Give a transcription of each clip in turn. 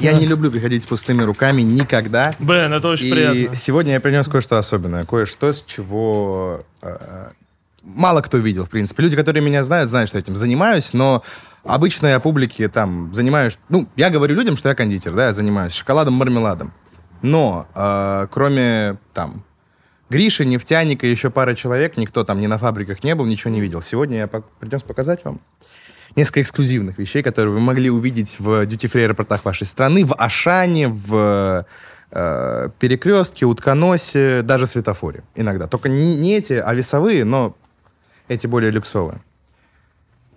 Я не люблю приходить с пустыми руками никогда. Блин, это очень И приятно. сегодня я принес кое-что особенное. Кое-что, с чего э, мало кто видел, в принципе. Люди, которые меня знают, знают, что я этим занимаюсь, но обычно я публике там занимаюсь... Ну, я говорю людям, что я кондитер, да, я занимаюсь шоколадом, мармеладом. Но э, кроме там Гриши, нефтяника и еще пары человек, никто там ни на фабриках не был, ничего не видел. Сегодня я принес показать вам несколько эксклюзивных вещей, которые вы могли увидеть в дьюти-фри аэропортах вашей страны, в Ашане, в э, Перекрестке, Утконосе, даже Светофоре иногда. Только не, не эти, а весовые, но эти более люксовые.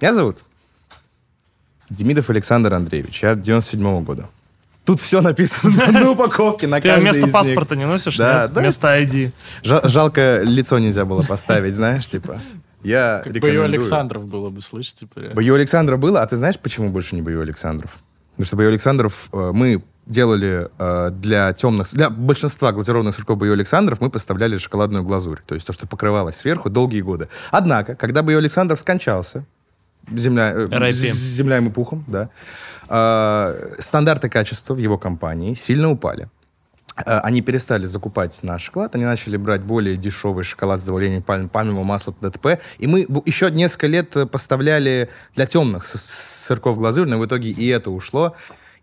Меня зовут Демидов Александр Андреевич. Я 97 года. Тут все написано на упаковке, на Ты вместо паспорта не носишь, Да, нет? да. Вместо ID. Жа- Жалко, лицо нельзя было поставить, знаешь, типа. Я Как рекомендую. Александров было бы, слышь, типа. реально. Бою Александра было, а ты знаешь, почему больше не Бою Александров? Потому что Бою Александров э, мы делали э, для темных, для большинства глазированных сырков Бою Александров мы поставляли шоколадную глазурь, то есть то, что покрывалось сверху долгие годы. Однако, когда Бою Александров скончался, земля, э, земля ему пухом, да, э, стандарты качества в его компании сильно упали. Э, Они перестали закупать наш шоколад, они начали брать более дешевый шоколад с добавлением пальм- пальмового масла ДТП. И мы еще несколько лет э, поставляли для темных сырков глазурь, но в итоге и это ушло.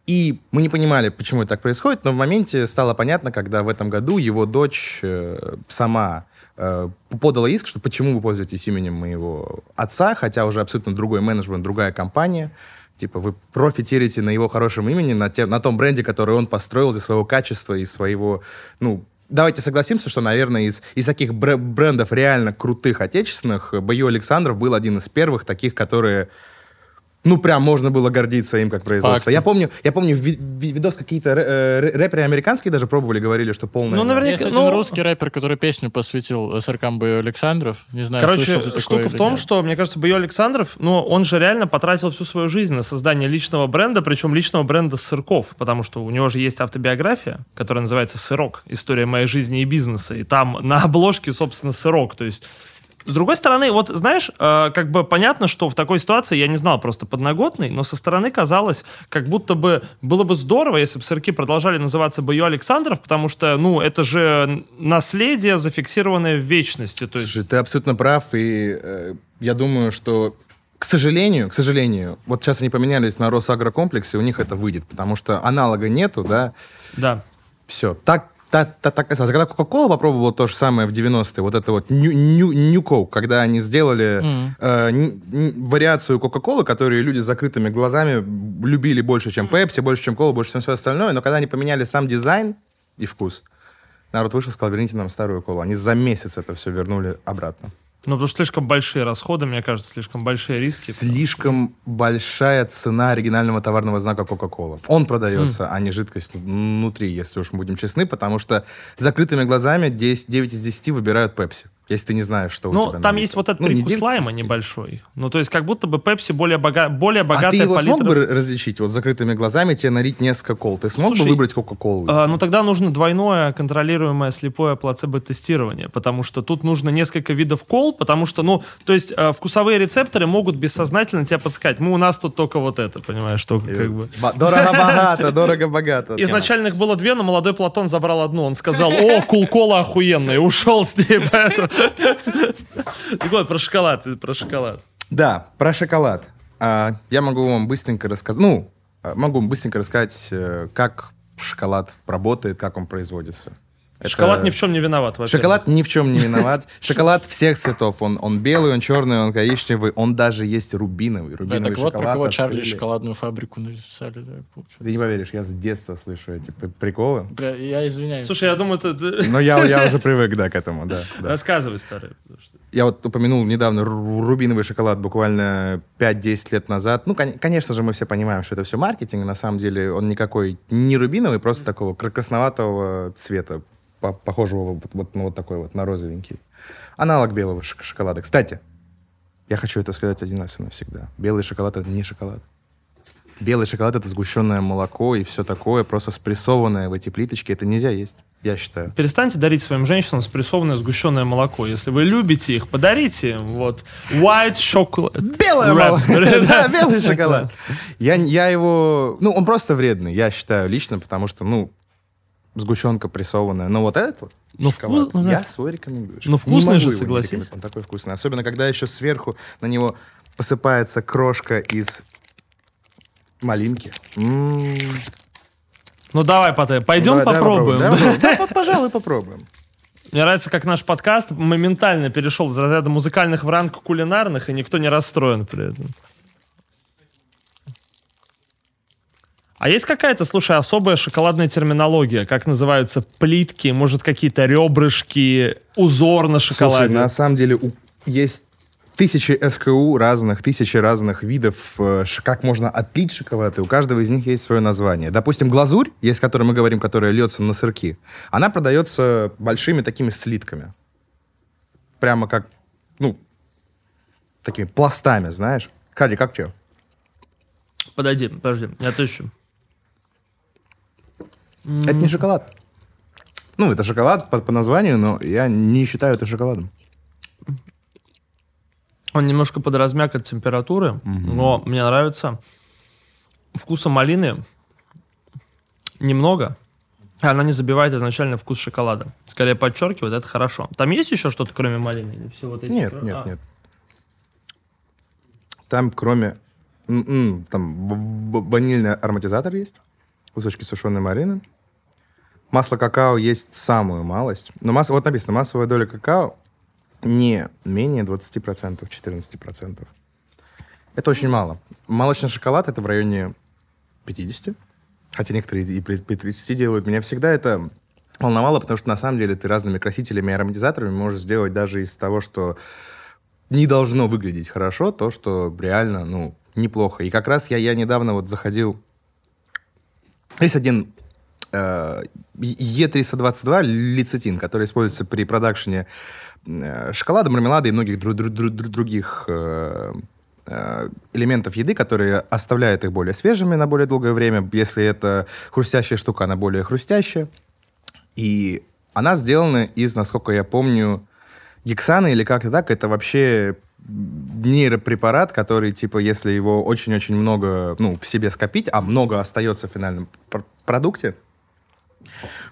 И мы не понимали, почему это так происходит, но в моменте стало понятно, когда в этом году его дочь э, сама подала иск, что почему вы пользуетесь именем моего отца, хотя уже абсолютно другой менеджмент, другая компания. Типа вы профитируете на его хорошем имени, на, те- на том бренде, который он построил из своего качества, из своего, ну, давайте согласимся, что, наверное, из, из таких бре- брендов реально крутых отечественных, Бою Александров был один из первых таких, которые ну, прям можно было гордиться им как производство. Факт. Я помню, я помню ви- ви- видос какие-то рэ- э, рэ- рэперы американские даже пробовали, говорили, что полное... Ну, наверняка- Есть один ну- русский рэпер, который песню посвятил СРКам Бою Александров. Не знаю, Короче, слышал ты такое штука или в том, нет. что, мне кажется, Бою Александров, ну, он же реально потратил всю свою жизнь на создание личного бренда, причем личного бренда сырков, потому что у него же есть автобиография, которая называется «Сырок. История моей жизни и бизнеса», и там на обложке, собственно, сырок, то есть с другой стороны, вот знаешь, э, как бы понятно, что в такой ситуации я не знал просто подноготный, но со стороны казалось, как будто бы было бы здорово, если бы сырки продолжали называться Бою Александров, потому что, ну, это же наследие, зафиксированное в вечности. То есть Слушай, ты абсолютно прав, и э, я думаю, что к сожалению, к сожалению, вот сейчас они поменялись на Росагрокомплексе, у них это выйдет, потому что аналога нету, да, Да. все. Так, та, та, так осталось. А Когда Coca-Cola попробовала то же самое в 90-е, вот это вот New, New Coke, когда они сделали э, н- н- вариацию Coca-Cola, которую люди с закрытыми глазами любили больше, чем Pepsi, больше, чем кола, больше, чем все остальное, но когда они поменяли сам дизайн и вкус, народ вышел и сказал, верните нам старую колу. Они за месяц это все вернули обратно. Ну, потому что слишком большие расходы, мне кажется, слишком большие риски. Слишком большая цена оригинального товарного знака Coca-Cola. Он продается, а не жидкость внутри, если уж мы будем честны, потому что с закрытыми глазами 10, 9 из 10 выбирают Pepsi, если ты не знаешь, что у Ну, тебя там налито. есть вот этот Ну, не привкус 9 из лайма 10. небольшой. Ну, то есть как будто бы Пепси более, бога... более богатая А ты его палитра. смог бы различить? Вот с закрытыми глазами тебе налить несколько кол. Ты смог Слушай, бы выбрать Кока-Колу? А, ну, тогда нужно двойное контролируемое слепое плацебо-тестирование, потому что тут нужно несколько видов кол, потому что, ну, то есть э, вкусовые рецепторы могут бессознательно тебя подсказать. Мы у нас тут только вот это, понимаешь, только как бы... Дорого-богато, дорого-богато. Изначально их было две, но молодой Платон забрал одну. Он сказал, о, кулкола охуенная, ушел с ней, поэтому... Вот, про шоколад, про шоколад. Да, про шоколад. А, я могу вам быстренько рассказать, ну, а, могу быстренько рассказать, э, как шоколад работает, как он производится. Это- Шоколад ни в чем не виноват, во-первых. Шоколад ни в чем не виноват. Шоколад всех цветов. Он, он белый, он черный, он коричневый, он даже есть рубиновый. Да, Рубиновый так вот про шоколад кого Чарли открыли. шоколадную фабрику написали. Да, получается. Ты не поверишь, я с детства слышу эти приколы. Бля, я извиняюсь. Слушай, я думаю, ты... ты- Но я, я уже привык, да, к этому, да. да. Рассказывай, старый. что- Я вот упомянул недавно ру- рубиновый шоколад буквально 5-10 лет назад. Ну, кон- конечно же, мы все понимаем, что это все маркетинг. На самом деле он никакой не рубиновый, просто такого кра- красноватого цвета, по- похожего вот, вот на вот такой вот, на розовенький. Аналог белого шок- шоколада. Кстати, я хочу это сказать один раз и навсегда. Белый шоколад — это не шоколад. Белый шоколад — это сгущенное молоко и все такое, просто спрессованное в эти плиточки. Это нельзя есть. я считаю. Перестаньте дарить своим женщинам спрессованное сгущенное молоко. Если вы любите их, подарите им вот white chocolate. Белое молоко. да. Белый шоколад. Я его... Ну, он просто вредный, я считаю, лично, потому что, ну, сгущенка прессованная. Но вот этот вот Ну, шоколад, вкус- ну, да. я свой рекомендую. Ну, Не вкусный же, согласись. Он такой вкусный. Особенно, когда еще сверху на него посыпается крошка из малинки. М, Ну давай, Пате, пойдем давай, давай попробуем. попробуем. Да, да, пожалуй, попробуем. Мне нравится, как наш подкаст моментально перешел из разряда музыкальных в ранг кулинарных, и никто не расстроен при этом. А есть какая-то, слушай, особая шоколадная терминология? Как называются плитки, может, какие-то ребрышки, узор на Слушай, шоколаде? на самом деле у- есть тысячи СКУ разных, тысячи разных видов, э, как можно отлить шоколад, и у каждого из них есть свое название. Допустим, глазурь, есть, о которой мы говорим, которая льется на сырки, она продается большими такими слитками. Прямо как, ну, такими пластами, знаешь. Кади, как тебе? Подожди, подожди, я отыщу. Это не шоколад. Ну, это шоколад по, по названию, но я не считаю это шоколадом. Он немножко подразмяк от температуры, но мне нравится вкуса малины немного. и Она не забивает изначально вкус шоколада. Скорее подчеркивает, это хорошо. Там есть еще что-то, кроме малины? Или все вот эти Нет, про- нет, а. нет. Там, кроме... Там ванильный ароматизатор есть, кусочки сушеной марины. Масло какао есть самую малость. Но масса, вот написано, массовая доля какао не менее 20%, 14%. Это очень мало. Молочный шоколад это в районе 50. Хотя некоторые и при 30 делают. Меня всегда это волновало, потому что на самом деле ты разными красителями и ароматизаторами можешь сделать даже из того, что не должно выглядеть хорошо, то, что реально, ну, неплохо. И как раз я, я недавно вот заходил... Есть один э, Е322 лецитин, который используется при продакшене э, шоколада, мармелада и многих дру- дру- дру- дру- других э, элементов еды, которые оставляют их более свежими на более долгое время. Если это хрустящая штука, она более хрустящая. И она сделана из, насколько я помню, гексана или как-то так. Это вообще нейропрепарат, который, типа, если его очень-очень много, ну, в себе скопить, а много остается в финальном пр- продукте,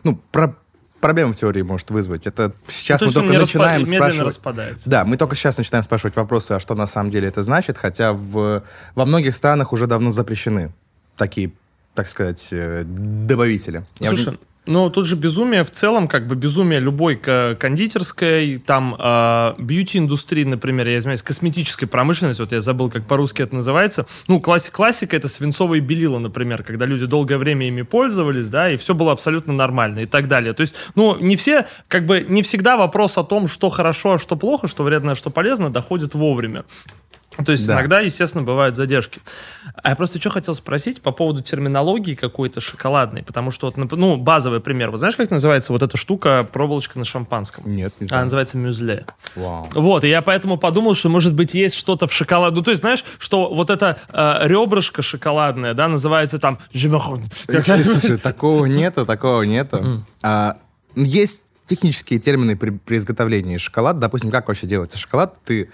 ну, про проблем в теории может вызвать. Это сейчас Ну, то мы только начинаем медленно спрашивать... распадается. Да, мы только сейчас начинаем спрашивать вопросы, а что на самом деле это значит, хотя в, во многих странах уже давно запрещены такие, так сказать, э, добавители. Я Слушай, ну тут же безумие в целом, как бы безумие любой ко- кондитерской, там э, бьюти-индустрии, например, я извиняюсь, косметической промышленности, вот я забыл, как по-русски это называется. Ну, класси- классика это свинцовые белила, например, когда люди долгое время ими пользовались, да, и все было абсолютно нормально и так далее. То есть, ну, не все, как бы, не всегда вопрос о том, что хорошо, а что плохо, что вредно, а что полезно, доходит вовремя. То есть Да. иногда, естественно, бывают задержки. А я просто что хотел спросить по поводу терминологии какой-то шоколадной, потому что, вот, ну, базовый пример. Вот знаешь, как называется вот эта штука, проволочка на шампанском? Нет, не Она знаю. называется мюзле. Вау. Вот, и я поэтому подумал, что, может быть, есть что-то в шоколаде. Ну, то есть, знаешь, что вот это э, ребрышко шоколадное, да, называется там... «Жемехон». Э, Слушай, такого нету, такого нету. А, есть технические термины при, при изготовлении шоколада. Допустим, как вообще делается шоколад? Ты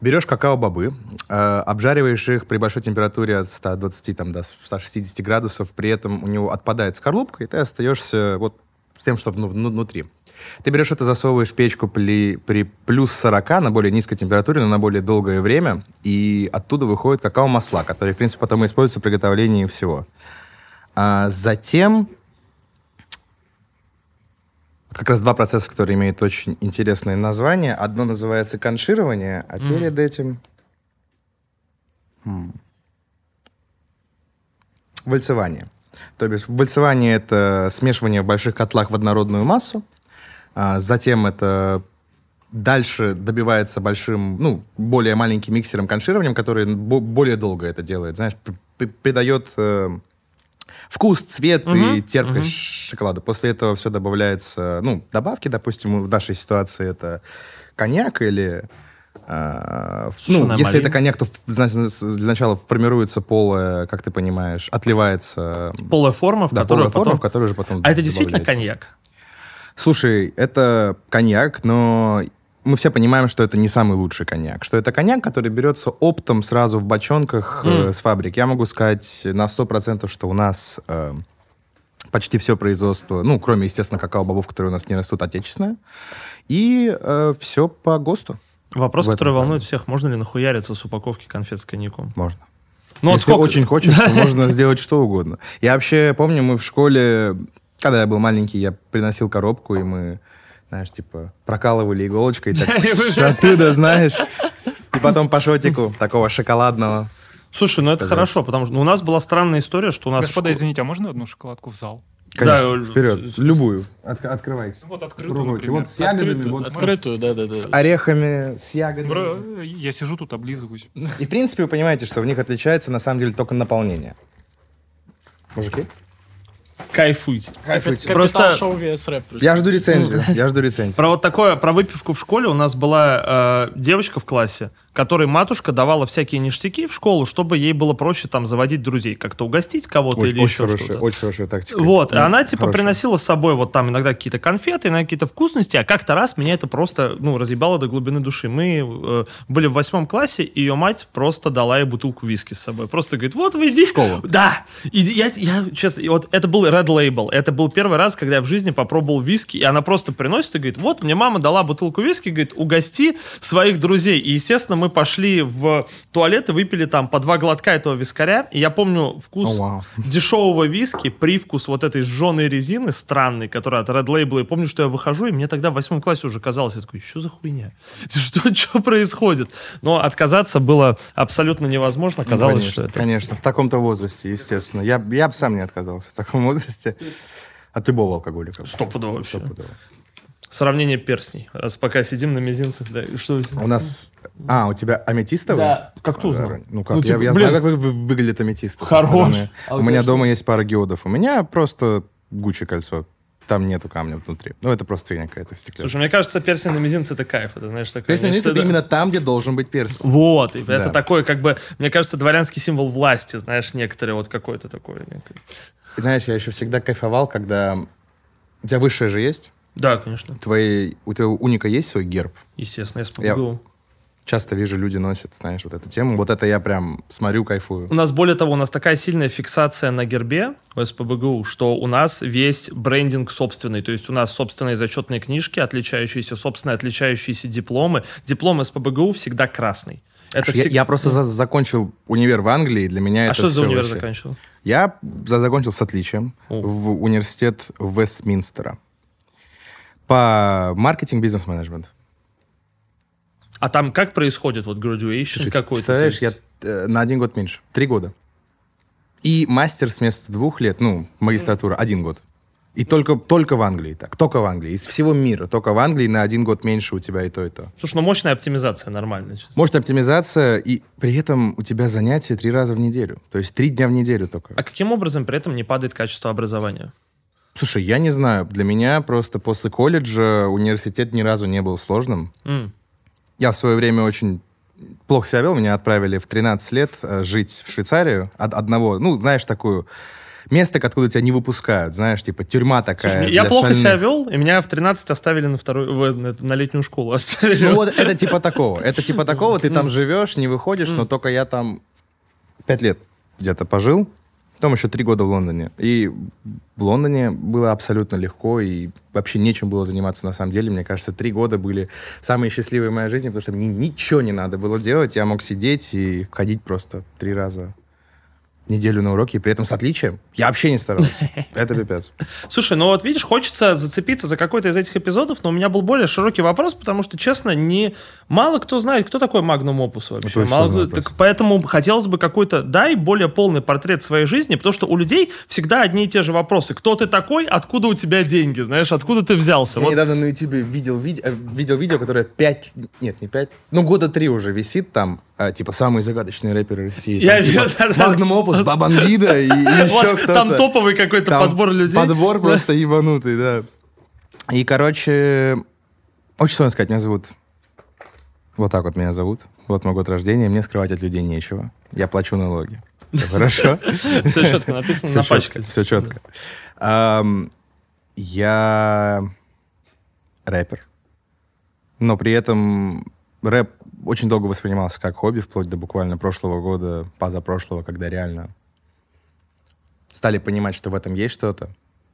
берешь какао-бобы, э, обжариваешь их при большой температуре от 120 там, до 160 градусов, при этом у него отпадает скорлупка, и ты остаешься вот с тем, что вну- вну- внутри. Ты берешь это, засовываешь в печку при, при плюс 40 на более низкой температуре, но на более долгое время, и оттуда выходят какао-масла, которые, в принципе, потом используются в приготовлении всего. А затем как раз два процесса, которые имеют очень интересное название. Одно называется конширование, а перед этим м, вальцевание. То есть вальцевание — это смешивание в больших котлах в однородную массу. А затем это дальше добивается большим, ну, более маленьким миксером коншированием, который бо- более долго это делает. Знаешь, придает э, вкус, цвет и терпкость шоколада. После этого все добавляется, ну, добавки, допустим, в нашей ситуации это коньяк или... в- ну, если это коньяк, то значит, для начала формируется полая, как ты понимаешь, отливается Полая форма, в да, которую полая форма, потом... в которую же потом А это действительно коньяк? Слушай, это коньяк, но мы все понимаем, что это не самый лучший коньяк. Что это коньяк, который берется оптом сразу в бочонках э, М. с фабрик. Я могу сказать на 100%, что у нас э, почти все производство, ну, кроме, естественно, какао-бобов, которые у нас не растут, отечественное. И все по ГОСТу. Вопрос, который плане. волнует всех. Можно ли нахуяриться с упаковки конфет с коньяком? Можно. Ну, Если сколько- очень хочешь, то можно сделать что угодно. Я вообще помню, мы в школе, когда я был маленький, я приносил коробку, и мы, знаешь, типа, прокалывали иголочкой, так оттуда, знаешь. И потом по шотику такого шоколадного. Слушай, ну это хорошо, потому что ну, у нас была странная история, что у нас... Господа, извините, а можно одну шоколадку в зал? Конечно, Да, вперед. Любую. От- открывайте. Вот открытую, Пробуйте. Вот с ягодами, Открытую, вот с- открытую, да-да-да. с орехами, с ягодами. Бро, я сижу тут, облизываюсь. И, в принципе, вы понимаете, что в них отличается, на самом деле, только наполнение. Мужики? Кайфуйте. Кайфуйте. Просто- шоу рэп. Я жду рецензию. Я жду рецензию. Про вот такое, про выпивку в школе у нас была э, девочка в классе, которой матушка давала всякие ништяки в школу, чтобы ей было проще там заводить друзей, как-то угостить кого-то или очень еще хорошая, что-то. очень хорошая тактика. Вот, и Ну, она типа хорошая. приносила с собой вот там иногда какие-то конфеты, иногда какие-то вкусности, а как-то раз меня это просто, ну, разъебало до глубины души. Мы э, были в восьмом классе, и ее мать просто дала ей бутылку виски с собой. Просто говорит, вот вы иди. В школу? Да. И я, я честно, и вот это был Red Label. Это был первый раз, когда я в жизни попробовал виски, и она просто приносит и говорит, вот мне мама дала бутылку виски, говорит, угости своих друзей. И, естественно, мы пошли в туалет и выпили там по два глотка этого вискаря. И я помню вкус О, вау. дешевого виски, привкус вот этой сжженной резины странной, которая от Red Label. И помню, что я выхожу, и мне тогда в восьмом классе уже казалось, я такой, что за хуйня? Что, что происходит? Но отказаться было абсолютно невозможно. Казалось, конечно, что это... Конечно, в таком-то возрасте, естественно. Я, я бы сам не отказался в таком возрасте от любого алкоголика. Стопудово вообще. Стопудово. Сравнение перстней. Раз пока сидим на мизинцах, да, и что... У нас... А, у тебя аметистовый? Да, как ты узнал? Ну как, Ну, я, типа, я блин. знаю, как вы- вы- выглядит аметист. Хорош. А у у меня что? дома есть пара геодов. У меня просто Гуччи кольцо. Там нету камня внутри. Ну, это просто фигня какая-то стеклянная. Слушай, мне кажется, перстень на мизинце это кайф. Это, знаешь, такое... Перстень нечто- это именно там, где должен быть перстень. Вот, и это Да. такой, как бы, мне кажется, дворянский символ власти, знаешь, некоторые вот какой-то такой. Знаешь, я еще всегда кайфовал, когда... У тебя высшее же есть? Да, конечно, Твоей, у твоего уника есть свой герб? естественно, я Я- спугнул. Часто вижу, люди носят, знаешь, вот эту тему. Вот это я прям смотрю, кайфую. У нас, более того, у нас такая сильная фиксация на гербе у СПБГУ, что у нас весь брендинг собственный. То есть у нас собственные зачетные книжки, отличающиеся, собственные отличающиеся дипломы. Диплом СПБГУ всегда красный. Это я, всег- я просто за- закончил универ в Англии, и для меня А это что за универ вообще. заканчивал? Я за- закончил с отличием О. в университет Вестминстера по маркетинг бизнес-менеджмент. А там как происходит вот graduation какой-то? Представляешь, То я есть- э, на один год меньше. Три года. И мастер вместо двух лет, ну, магистратура, один год. И только, только в Англии так. Только в Англии. Из всего мира. Только в Англии на один год меньше у тебя и то, и то. Слушай, ну мощная оптимизация, нормально. честно. Может, оптимизация, и при этом у тебя занятия три раза в неделю. То есть три дня в неделю только. А каким образом при этом не падает качество образования? Слушай, я не знаю. Для меня просто после колледжа университет ни разу не был сложным. М. Я в свое время очень плохо себя вел. Меня отправили в 13 лет э, жить в Швейцарию. От одного, ну, знаешь, такую... Место, откуда тебя не выпускают, знаешь, типа тюрьма такая. Слушай, я плохо шальных. себя вел, и меня в 13 оставили на вторую, на, на летнюю школу оставили. Ну вот это типа такого. Это типа такого, ты там живешь, не выходишь, но только я там пять лет где-то пожил, потом еще три года в Лондоне. И в Лондоне было абсолютно легко, и вообще нечем было заниматься на самом деле. Мне кажется, три года были самые счастливые в моей жизни, потому что мне ничего не надо было делать. Я мог сидеть и ходить просто три раза неделю на уроки, и при этом с отличием. Я вообще не старался. Это пипец. Слушай, ну вот видишь, хочется зацепиться за какой-то из этих эпизодов, но у меня был более широкий вопрос, потому что, честно, не мало кто знает, кто такой Magnum Opus вообще. Это Мало вопрос. так поэтому хотелось бы какой-то, дай более полный портрет своей жизни, потому что у людей всегда одни и те же вопросы. Кто ты такой, откуда у тебя деньги, знаешь, откуда ты взялся? Я Вот недавно на Ютубе видел, виде- э, видел видео, которое пять, нет, не пять, ну года три уже висит там, а, типа самые загадочные рэперы России. Я Там, типа, видел, да-да. Magnum Opus, Бабангида и, и еще Вот кто-то. там топовый какой-то Там подбор людей. Подбор просто ебанутый, да. И, короче, очень сложно сказать, меня зовут... Вот так вот меня зовут. Вот мой год рождения, мне скрывать от людей нечего. Я плачу налоги. Все хорошо? Все четко написано Все на пачке. четко. Все четко. Я рэпер. Но при этом рэп очень долго воспринимался как хобби, вплоть до буквально прошлого года, позапрошлого, когда реально стали понимать, что в этом есть что-то.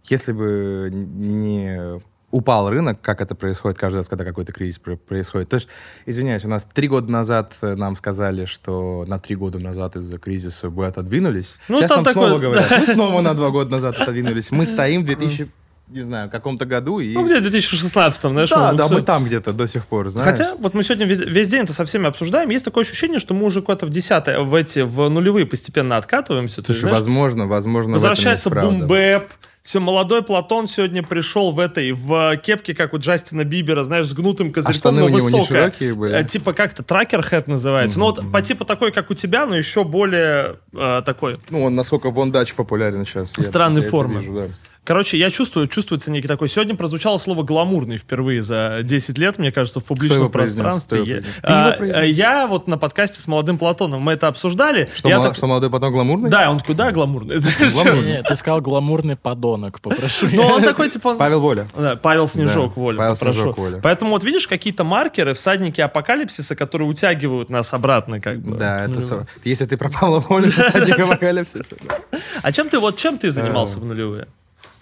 Если бы не упал рынок, как это происходит каждый раз, когда какой-то кризис про- происходит. То есть, извиняюсь, у нас три года назад э, нам сказали, что на три года назад из-за кризиса вы отодвинулись. Ну, Сейчас нам такой- снова говорят, мы снова на два года назад отодвинулись. Мы стоим в 2000, не знаю, каком-то году и... Ну, где в 2016-м, знаешь? да, да, мы там где-то до сих пор, знаешь. Хотя, вот мы сегодня весь, весь день это со всеми обсуждаем, есть такое ощущение, что мы уже куда-то в десятые, в эти, в нулевые постепенно откатываемся. Есть, Слушай, знаешь, возможно, возможно, в Возвращается есть бумбэп. Все, молодой Платон сегодня пришел в этой, в кепке, как у Джастина Бибера, знаешь, с гнутым козырьком, А штаны но у него не широкие были? Э, Типа как-то тракер хэт называется. Ну вот по типу такой, как у тебя, но еще более э, такой. Ну, он насколько Вондач популярен сейчас. я- Странной я формы. вижу, да. Короче, я чувствую, чувствуется некий такой. Сегодня прозвучало слово гламурный впервые за 10 лет, мне кажется, в публичном пространстве. Кто его Я- А, Я вот на подкасте с молодым Платоном, мы это обсуждали. Что, Я мало- так- что молодой потом гламурный? Да, он такой, да, гламурный. Гламурный. Нет, ты сказал гламурный подонок, попрошу. Но он такой, типа... он- Павел Воля. Да, Павел Снежок, Да, Воля, Павел попрошу. Снежок, Воля. Поэтому вот видишь какие-то маркеры, всадники апокалипсиса, которые утягивают нас обратно, как бы. Да, это Ну, со- Если ты про Павла Волю, садик апокалипсиса. А чем ты вот чем ты занимался в нулевые?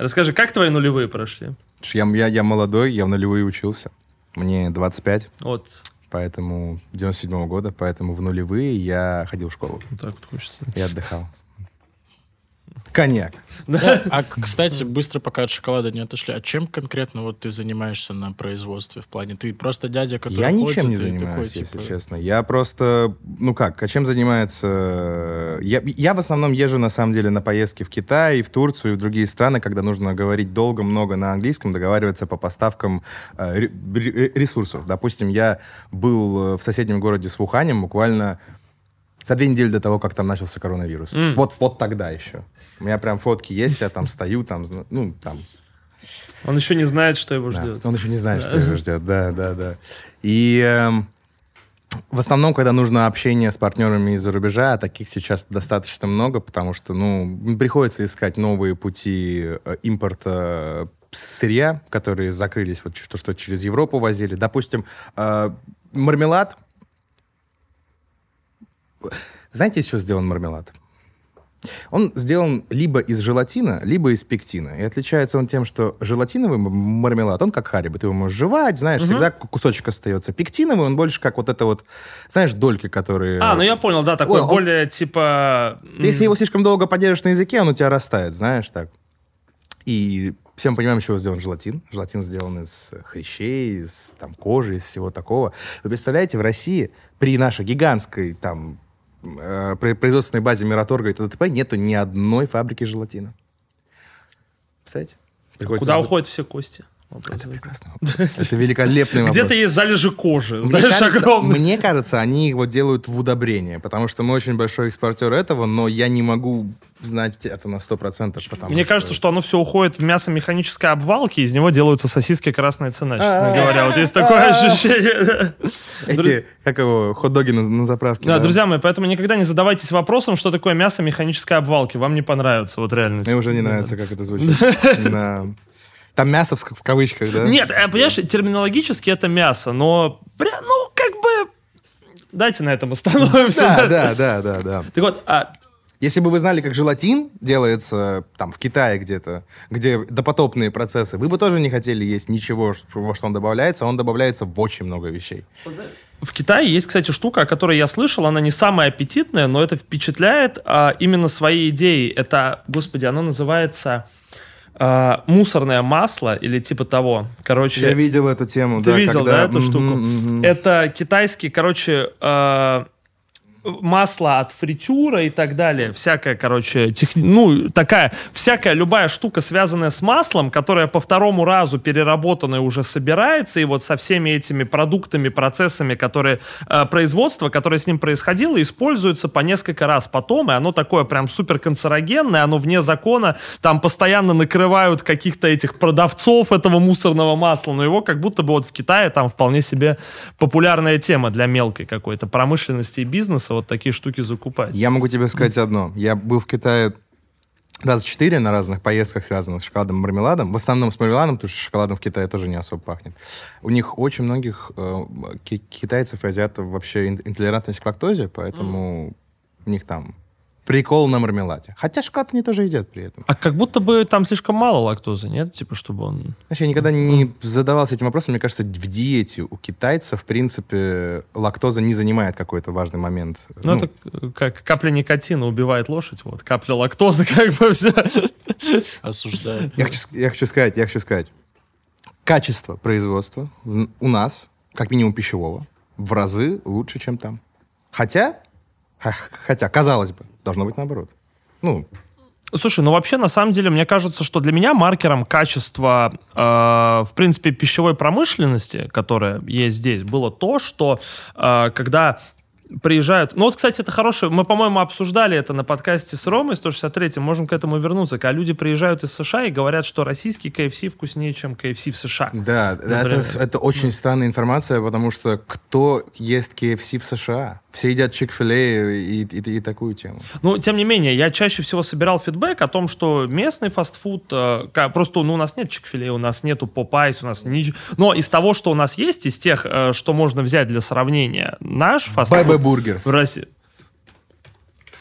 Расскажи, как твои нулевые прошли? Я, я, я молодой, я в нулевые учился. Мне 25, Вот, поэтому 97 года, поэтому в нулевые я ходил в школу. так вот хочется. и отдыхал. Коньяк. А, кстати, быстро пока от шоколада не отошли, а чем конкретно вот ты занимаешься на производстве в плане? Ты просто дядя, который Я ходит, ничем не такой, занимаюсь, если типа, честно. Я просто, ну как, а чем занимается... Я, я в основном езжу, на самом деле, на поездки в Китай, и в Турцию, и в другие страны, когда нужно говорить долго, много на английском, договариваться по поставкам э, ре- ре- ресурсов. Допустим, я был э, в соседнем городе с Вуханем буквально за две недели до того, как там начался коронавирус. М. Вот, вот тогда еще. У меня прям фотки есть, я там стою, там, ну, там, Он еще не знает, что его да, ждет. Он еще не знает, что его ждет. Да, да, да. И эм, в основном, когда нужно общение с партнерами из-за рубежа, а таких сейчас достаточно много, потому что, ну, приходится искать новые пути э, импорта сырья, которые закрылись, вот то, что через Европу возили. Допустим, э, мармелад. Знаете, из чего сделан мармелад? Он сделан либо из желатина, либо из пектина. И отличается он тем, что желатиновый мармелад, он как хариба. Ты его можешь жевать, знаешь, всегда ку- кусочек остается. Пектиновый, он больше как вот это вот, знаешь, дольки, которые... А, ну я понял, да, такой Ой, он- более типа... Ты Если его слишком долго подержишь на языке, он у тебя растает, знаешь, так. И все мы понимаем, из чего сделан желатин. Желатин сделан из хрящей, из там, кожи, из всего такого. Вы представляете, в России при нашей гигантской там э, при- производственной базе Мираторга и т.д. нету ни одной фабрики желатина. Представляете? Приходится Куда за- уходят все кости? Это прекрасный вопрос. Это великолепный вопрос. Где-то есть залежи кожи, Мне знаешь, огромные. мне кажется, они его делают в удобрение, потому что мы очень большой экспортер этого, но я не могу знать это на 100%. Потому Мне кажется, что оно все уходит в мясо механической обвалки, из него делаются сосиски красная цена, честно говоря. Вот есть такое ощущение. Эти, как его, хот-доги на, на заправке. Да, друзья мои, поэтому никогда не задавайтесь вопросом, что такое мясо механической обвалки. Вам не понравится, вот реально. Мне уже не нравится, как это звучит. Там мясо в, кавычках, да? Нет, э, понимаешь, терминологически это мясо, но, пря- ну, как бы... Дайте на этом остановимся. Да, да, да, да, да. Так вот, а, Если бы вы знали, как желатин делается там в Китае где-то, где допотопные процессы, вы бы тоже не хотели есть ничего, во что он добавляется, а он добавляется в очень много вещей. В Китае есть, кстати, штука, о которой я слышал, она не самая аппетитная, но это впечатляет а, именно своей идеей. Это, господи, оно называется а, мусорное масло или типа того. Короче, Я видел эту тему. ты да, видел, когда- да, эту Мгм, штуку? мгм. Это китайский, короче, а, масло от фритюра и так далее. Всякая, короче, тех... ну, такая, всякая любая штука, связанная с маслом, которая по второму разу переработанная уже собирается, и вот со всеми этими продуктами, процессами, которые, э, производство, которое с ним происходило, используется по несколько раз потом, и оно такое прям супер канцерогенное, оно вне закона, там постоянно накрывают каких-то этих продавцов этого мусорного масла, но его как будто бы вот в Китае там вполне себе популярная тема для мелкой какой-то промышленности и бизнеса вот такие штуки закупать. Я могу тебе сказать одно. Я был в Китае раза четыре на разных поездках, связанных с шоколадом и мармеладом. В основном с мармеладом, потому что шоколадом в Китае тоже не особо пахнет. У них очень многих э, ки- китайцев и азиатов вообще ин- интолерантность к лактозе, поэтому у них там прикол на мармеладе. Хотя шоколад они тоже едят при этом. А как будто бы там слишком мало лактозы, нет? Типа, чтобы он... Знаешь, я никогда не задавался этим вопросом. Мне кажется, в диете у китайцев, в принципе, лактоза не занимает какой-то важный момент. Ну, это как капля никотина убивает лошадь, вот. Капля лактозы как бы все. Осуждаю. Я хочу, я хочу сказать, я хочу сказать, качество производства у нас, как минимум пищевого, в разы лучше, чем там. Хотя, хотя, казалось бы, должно быть наоборот. Ну, Слушай, ну вообще, на самом деле, мне кажется, что для меня маркером качества, э, в принципе, пищевой промышленности, которая есть здесь, было то, что э, когда приезжают... Ну вот, кстати, это хорошее... Мы, по-моему, обсуждали это на подкасте с Ромой 163 можем к этому вернуться. Когда люди приезжают из США и говорят, что российский KFC вкуснее, чем KFC в США. да, Например. это, это очень странная информация, потому что кто ест KFC в США? Все едят Chick-fil-A и, и- и такую тему. Ну, тем не менее, я чаще всего собирал фидбэк о том, что местный фастфуд, э, просто, ну, у нас нет Chick у нас нету Popeyes, у нас ничего. Но из того, что у нас есть, из тех, э, что можно взять для сравнения, наш фастфуд... BB Burgers. В России...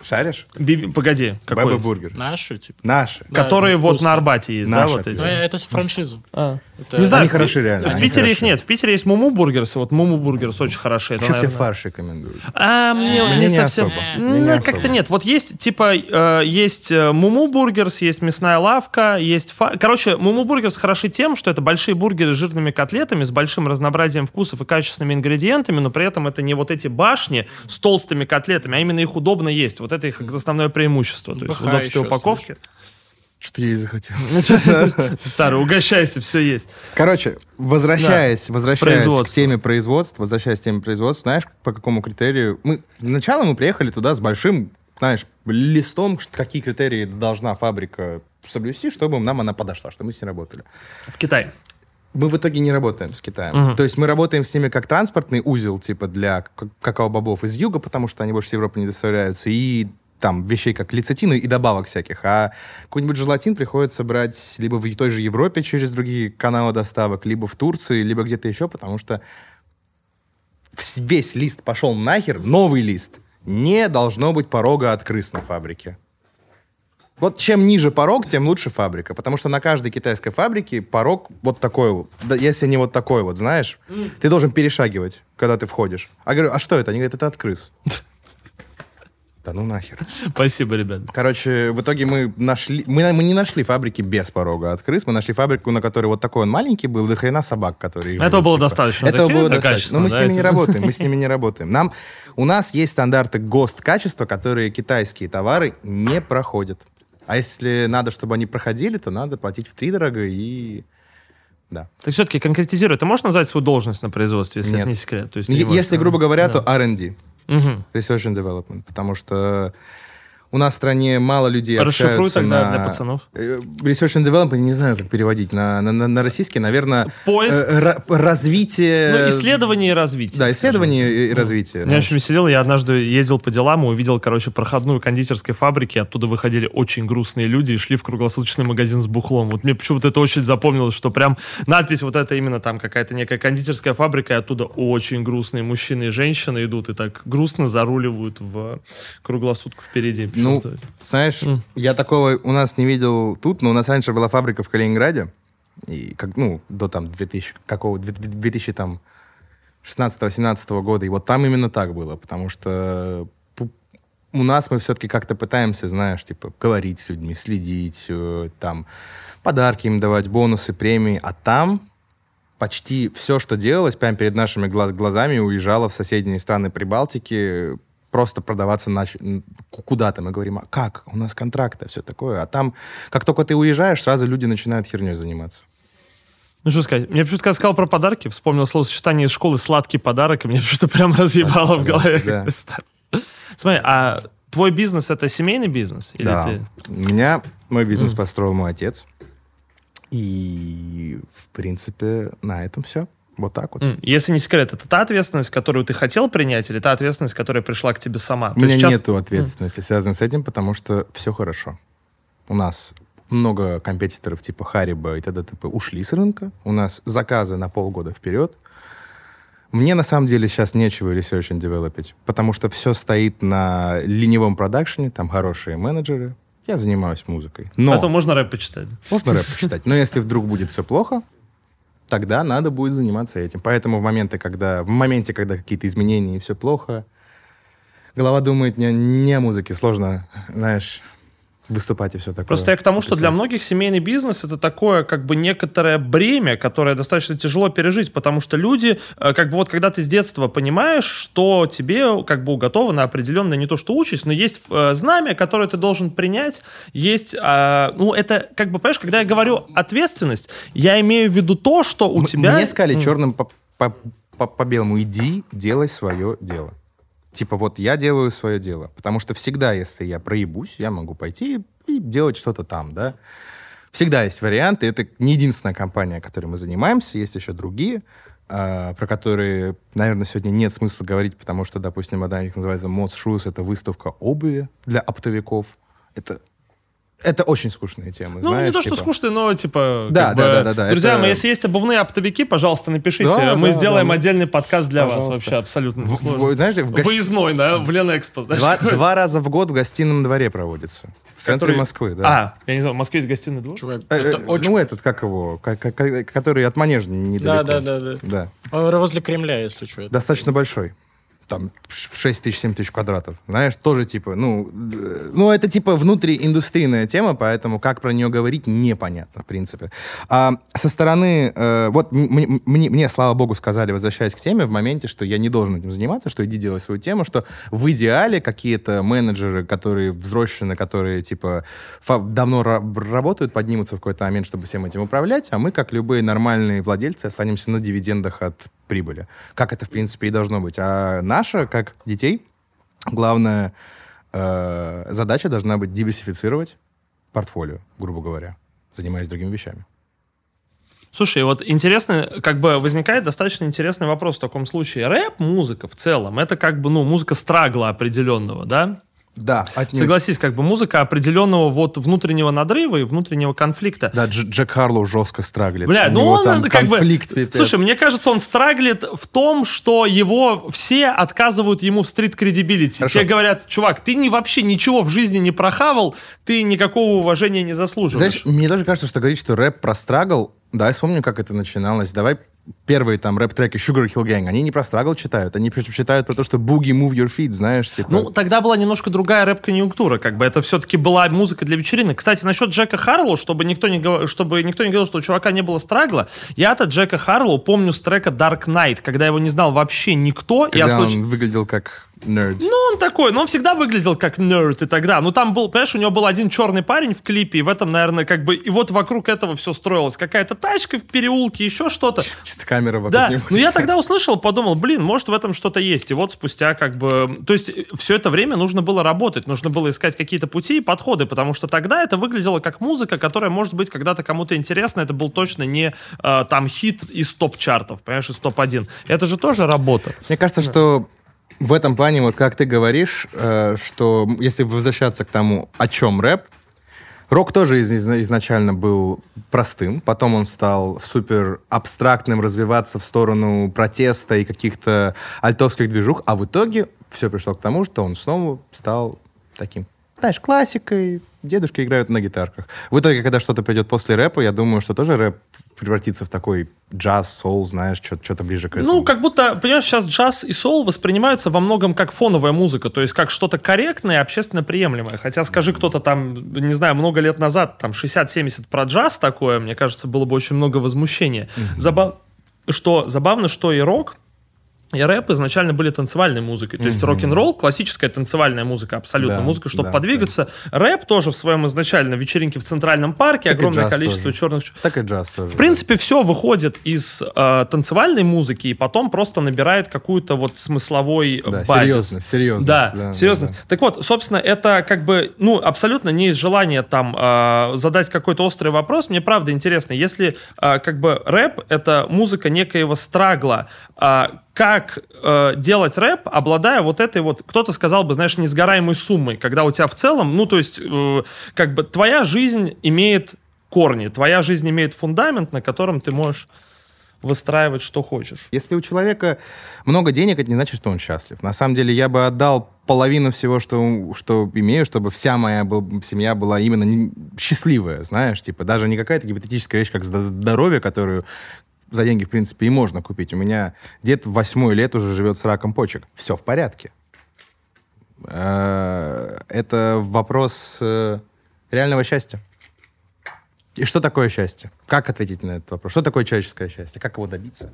Шаришь? Би- Погоди, какой? BB Burgers. Наши, типа. Наши. Да, Которые вот вкусно. на Арбате есть, Наши да, вот ответы. эти? Ну, это с франшизы. А. Это- Не знаю, Они в- хороши, реально, В они Питере их хороши. нет. В Питере есть Moo Moo Burgers, вот Moo Moo Burgers очень хороши. Это, Еще все наверное, фарш рекомендуют. А, мне, Мне не не совсем... особо. Ну, Мне не как-то особо. нет. Вот есть, типа, э, есть э, Moo Moo Burgers, есть мясная лавка, есть... фа- Короче, Moo Moo Burgers хороши тем, что это большие бургеры с жирными котлетами, с большим разнообразием вкусов и качественными ингредиентами, но при этом это не вот эти башни с толстыми котлетами, а именно их удобно есть. Вот это их основное преимущество. То есть удобство упаковки. Что-то я и захотел. Старый, угощайся, все есть. Короче, возвращаясь, возвращаясь к теме производства, возвращаясь к теме производства, знаешь, по какому критерию? Мы сначала мы приехали туда с большим, знаешь, листом, какие критерии должна фабрика соблюсти, чтобы нам она подошла, чтобы мы с ней работали. В Китае. Мы в итоге не работаем с Китаем. То есть мы работаем с ними как транспортный узел, типа для какао-бобов из юга, потому что они больше с Европы не доставляются, и там вещей как лецитины и добавок всяких. А какой-нибудь желатин приходится брать либо в той же Европе через другие каналы доставок, либо в Турции, либо где-то еще, потому что весь лист пошел нахер, новый лист. Не должно быть порога от крыс на фабрике. Вот чем ниже порог, тем лучше фабрика. Потому что на каждой китайской фабрике порог вот такой вот. Да, если не вот такой вот, знаешь, ты должен перешагивать, когда ты входишь. А говорю, а что это? Они говорят, это от крыс. Да ну нахер. Спасибо, ребят. Короче, в итоге мы нашли... Мы, мы не нашли фабрики без порога от крыс. Мы нашли фабрику, на которой вот такой он маленький был, до хрена собак, которые... Этого живут, было типа. достаточно, Этого да, было достаточно. Но мы с да, ними не эти- работаем. Мы с ними не работаем. Нам... У нас есть стандарты ГОСТ качества, которые китайские товары не проходят. А если надо, чтобы они проходили, то надо платить в три дорого и... Да. Так все-таки конкретизируй. Ты можешь назвать свою должность на производстве, если Нет. это не секрет? То есть не можешь, Если, да? грубо говоря, Да. то R&D. Мгм. Research and Development. Потому что у нас в стране мало людей Расшифруй общаются тогда на... для пацанов. Э, Research and Development, не знаю, как переводить на, на, на- на российский, наверное... Поиск. э, ра- развитие... Ну, исследование и развитие. Да, скажем. исследование и развитие. Меня очень веселило, я однажды ездил по делам и увидел, короче, проходную кондитерской фабрики, оттуда выходили очень грустные люди и шли в круглосуточный магазин с бухлом. Вот мне почему-то это очень запомнилось, что прям надпись вот это именно там какая-то некая кондитерская фабрика, и оттуда очень грустные мужчины и женщины идут и так грустно заруливают в круглосутку впереди. Ну, Почему-то. знаешь, я такого у нас не видел тут, но у нас раньше была фабрика в Калининграде, и как, ну, до там 2000, какого, 2000 там 16-17 года, и вот там именно так было, потому что у нас мы все-таки как-то пытаемся, знаешь, типа, говорить с людьми, следить, э, там, подарки им давать, бонусы, премии, а там почти все, что делалось, прямо перед нашими глаз- глазами уезжало в соседние страны Прибалтики, просто продаваться нач... куда-то. Мы говорим, а как? У нас контракты, все такое. А там, как только ты уезжаешь, сразу люди начинают херней заниматься. Ну что сказать, мне почему-то сказал про подарки, вспомнил словосочетание из школы «сладкий подарок», и мне что-то прям разъебало в голове. Да. Смотри, а твой бизнес — это семейный бизнес? Или да. ты... У меня мой бизнес построил мой отец. И, в принципе, на этом все. Вот так вот. Если не секрет, это та ответственность, которую ты хотел принять, или та ответственность, которая пришла к тебе сама? У меня часто- нету ответственности, связанной с этим, потому что все хорошо. У нас много компетиторов типа Хариба и т.д. т.п. ушли с рынка. У нас заказы на полгода вперед. Мне на самом деле сейчас нечего research and developить, потому что все стоит на ленивом продакшене, там хорошие менеджеры. Я занимаюсь музыкой. Но Поэтому можно рэп почитать. можно рэп почитать. Но если вдруг будет все плохо, тогда надо будет заниматься этим. Поэтому в моменты, когда, в моменте, когда какие-то изменения и все плохо, голова думает не, не о музыке. Сложно, знаешь, выступать и все такое. Просто я к тому, что для многих семейный бизнес это такое как бы некоторое бремя, которое достаточно тяжело пережить, потому что люди, э, как бы вот когда ты с детства понимаешь, что тебе как бы уготовано определенная не то что участь, но есть э, знамя, которое ты должен принять, есть, э, ну это как бы, понимаешь, когда я говорю ответственность, я имею в виду то, что у М- тебя... Мне сказали черным по, по, по, по белому, иди, делай свое дело. Типа вот я делаю свое дело. Потому что всегда, если я проебусь, я могу пойти и делать что-то там, да. Всегда есть варианты. Это не единственная компания, которой мы занимаемся. Есть еще другие, а, про которые, наверное, сегодня нет смысла говорить, потому что, допустим, одна из них называется Shoes. Это выставка обуви для оптовиков. Это, это очень скучные темы, Ну, знаешь. не то, что типа. скучный, но типа... Да, да, бы, да, да, да, Друзья это- мои, если есть обувные оптовики, пожалуйста, напишите. Да, Мы да, сделаем да. отдельный подкаст для вас Пожалуйста. вообще абсолютно В- в- знаешь, в гос- Выездной, да, в Ленэкспо, знаешь? Два, два раза в год в гостином дворе проводится. В центре Который- Москвы, да. А, я не знаю, в Москве есть гостиный двор? Чувак, Э, это э, очень... Ну, этот, как его, который от Манежа недалеко. Да, да, да, да. Да. А, Возле Кремля, если что. Достаточно большой. Там 6 тысяч, 7 тысяч квадратов. Знаешь, тоже типа, ну, э, ну, это типа внутрииндустрийная тема, поэтому как про нее говорить, непонятно, в принципе. А со стороны, э, вот мне, мне, слава богу, сказали, возвращаясь к теме, в моменте, что я не должен этим заниматься, что иди делай свою тему, что в идеале какие-то менеджеры, которые взрослены, которые, типа, давно ра- работают, поднимутся в какой-то момент, чтобы всем этим управлять, а мы, как любые нормальные владельцы, останемся на дивидендах от прибыли. Как это, в принципе, и должно быть. А наша, как детей, главная э, задача должна быть диверсифицировать портфолио, грубо говоря, занимаясь другими вещами. Слушай, вот интересно, как бы возникает достаточно интересный вопрос в таком случае. Рэп, музыка в целом, это как бы, ну, музыка страгла определенного, да? Да, отнюдь. Согласись, как бы музыка определенного вот внутреннего надрыва и внутреннего конфликта. Да, Дж- Джек Харлоу жестко страглит. Бля, У ну него он там как бы... конфликт, пипец. Слушай, мне кажется, он страглит в том, что его все отказывают ему в стрит-кредибилити. Тебе говорят, чувак, ты не, вообще ничего в жизни не прохавал, ты никакого уважения не заслуживаешь. Знаешь, мне даже кажется, что говорить, что рэп про страгл, да, я вспомню, как это начиналось. Давай первые там рэп-треки Sugar Hill Gang, они не про страгл читают, они читают про то, что boogie move your feet, знаешь, типа. Ну, тогда была немножко другая рэп-конъюнктура, как бы это все-таки была музыка для вечеринок. Кстати, насчет Джека Харлоу, чтобы никто не, гов- чтобы никто не говорил, что у чувака не было страгла, я-то Джека Харлоу помню с трека Dark Knight, когда его не знал вообще никто. когда я случ- он выглядел как нерд. Ну, он такой, но он всегда выглядел как нерд и тогда. Ну, там был, понимаешь, у него был один черный парень в клипе, и в этом, наверное, как бы, и вот вокруг этого все строилось. Какая-то тачка в переулке, еще что-то. Чисто камера вокруг Да, него. но я тогда услышал, подумал, блин, может в этом что-то есть. И вот спустя как бы... То есть все это время нужно было работать, нужно было искать какие-то пути и подходы, потому что тогда это выглядело как музыка, которая, может быть, когда-то кому-то интересна. Это был точно не э, там хит из топ-чартов, понимаешь, из топ-1. Это же тоже работа. Мне кажется, что в этом плане, вот как ты говоришь, э, что если возвращаться к тому, о чем рэп, рок тоже из- из- изначально был простым, потом он стал супер абстрактным, развиваться в сторону протеста и каких-то альтовских движух, а в итоге все пришло к тому, что он снова стал таким, знаешь, классикой, дедушки играют на гитарках. В итоге, когда что-то придет после рэпа, я думаю, что тоже рэп превратится в такой джаз, соул, знаешь, что- что-то ближе к этому. Ну, как будто, понимаешь, сейчас джаз и соул воспринимаются во многом как фоновая музыка, то есть как что-то корректное и общественно приемлемое. Хотя скажи кто-то там, не знаю, много лет назад, там 60-70 про джаз такое, мне кажется, было бы очень много возмущения. Заба- Что забавно, что и рок, и рэп изначально были танцевальной музыкой. То есть рок-н-ролл, классическая танцевальная музыка, абсолютно Да, музыка, чтобы да, подвигаться. Рэп тоже в своем изначально вечеринке в центральном парке, Так огромное количество тоже. черных... Так и джаз тоже. В принципе, все выходит из э, танцевальной музыки и потом просто набирает какую-то вот смысловой э, Да, базис. серьезность, серьезность, Да, да, серьезность. да, Так вот, собственно, это как бы, ну, абсолютно не из желания там э, задать какой-то острый вопрос. Мне правда интересно, если э, как бы рэп — это музыка некоего страгла, э, как э, делать рэп, обладая вот этой вот, кто-то сказал бы, знаешь, несгораемой суммой, когда у тебя в целом, ну, то есть, э, как бы твоя жизнь имеет корни, твоя жизнь имеет фундамент, на котором ты можешь выстраивать, что хочешь. Если у человека много денег, это не значит, что он счастлив. На самом деле я бы отдал половину всего, что, что имею, чтобы вся моя был, семья была именно не- счастливая, знаешь, типа даже не какая-то гипотетическая вещь, как здоровье, которую за деньги, в принципе, и можно купить. У меня дед в восьмой лет уже живет с раком почек. Все в порядке. Э, Это вопрос э, реального счастья. И что такое счастье? Как ответить на этот вопрос? Что такое человеческое счастье? Как его добиться?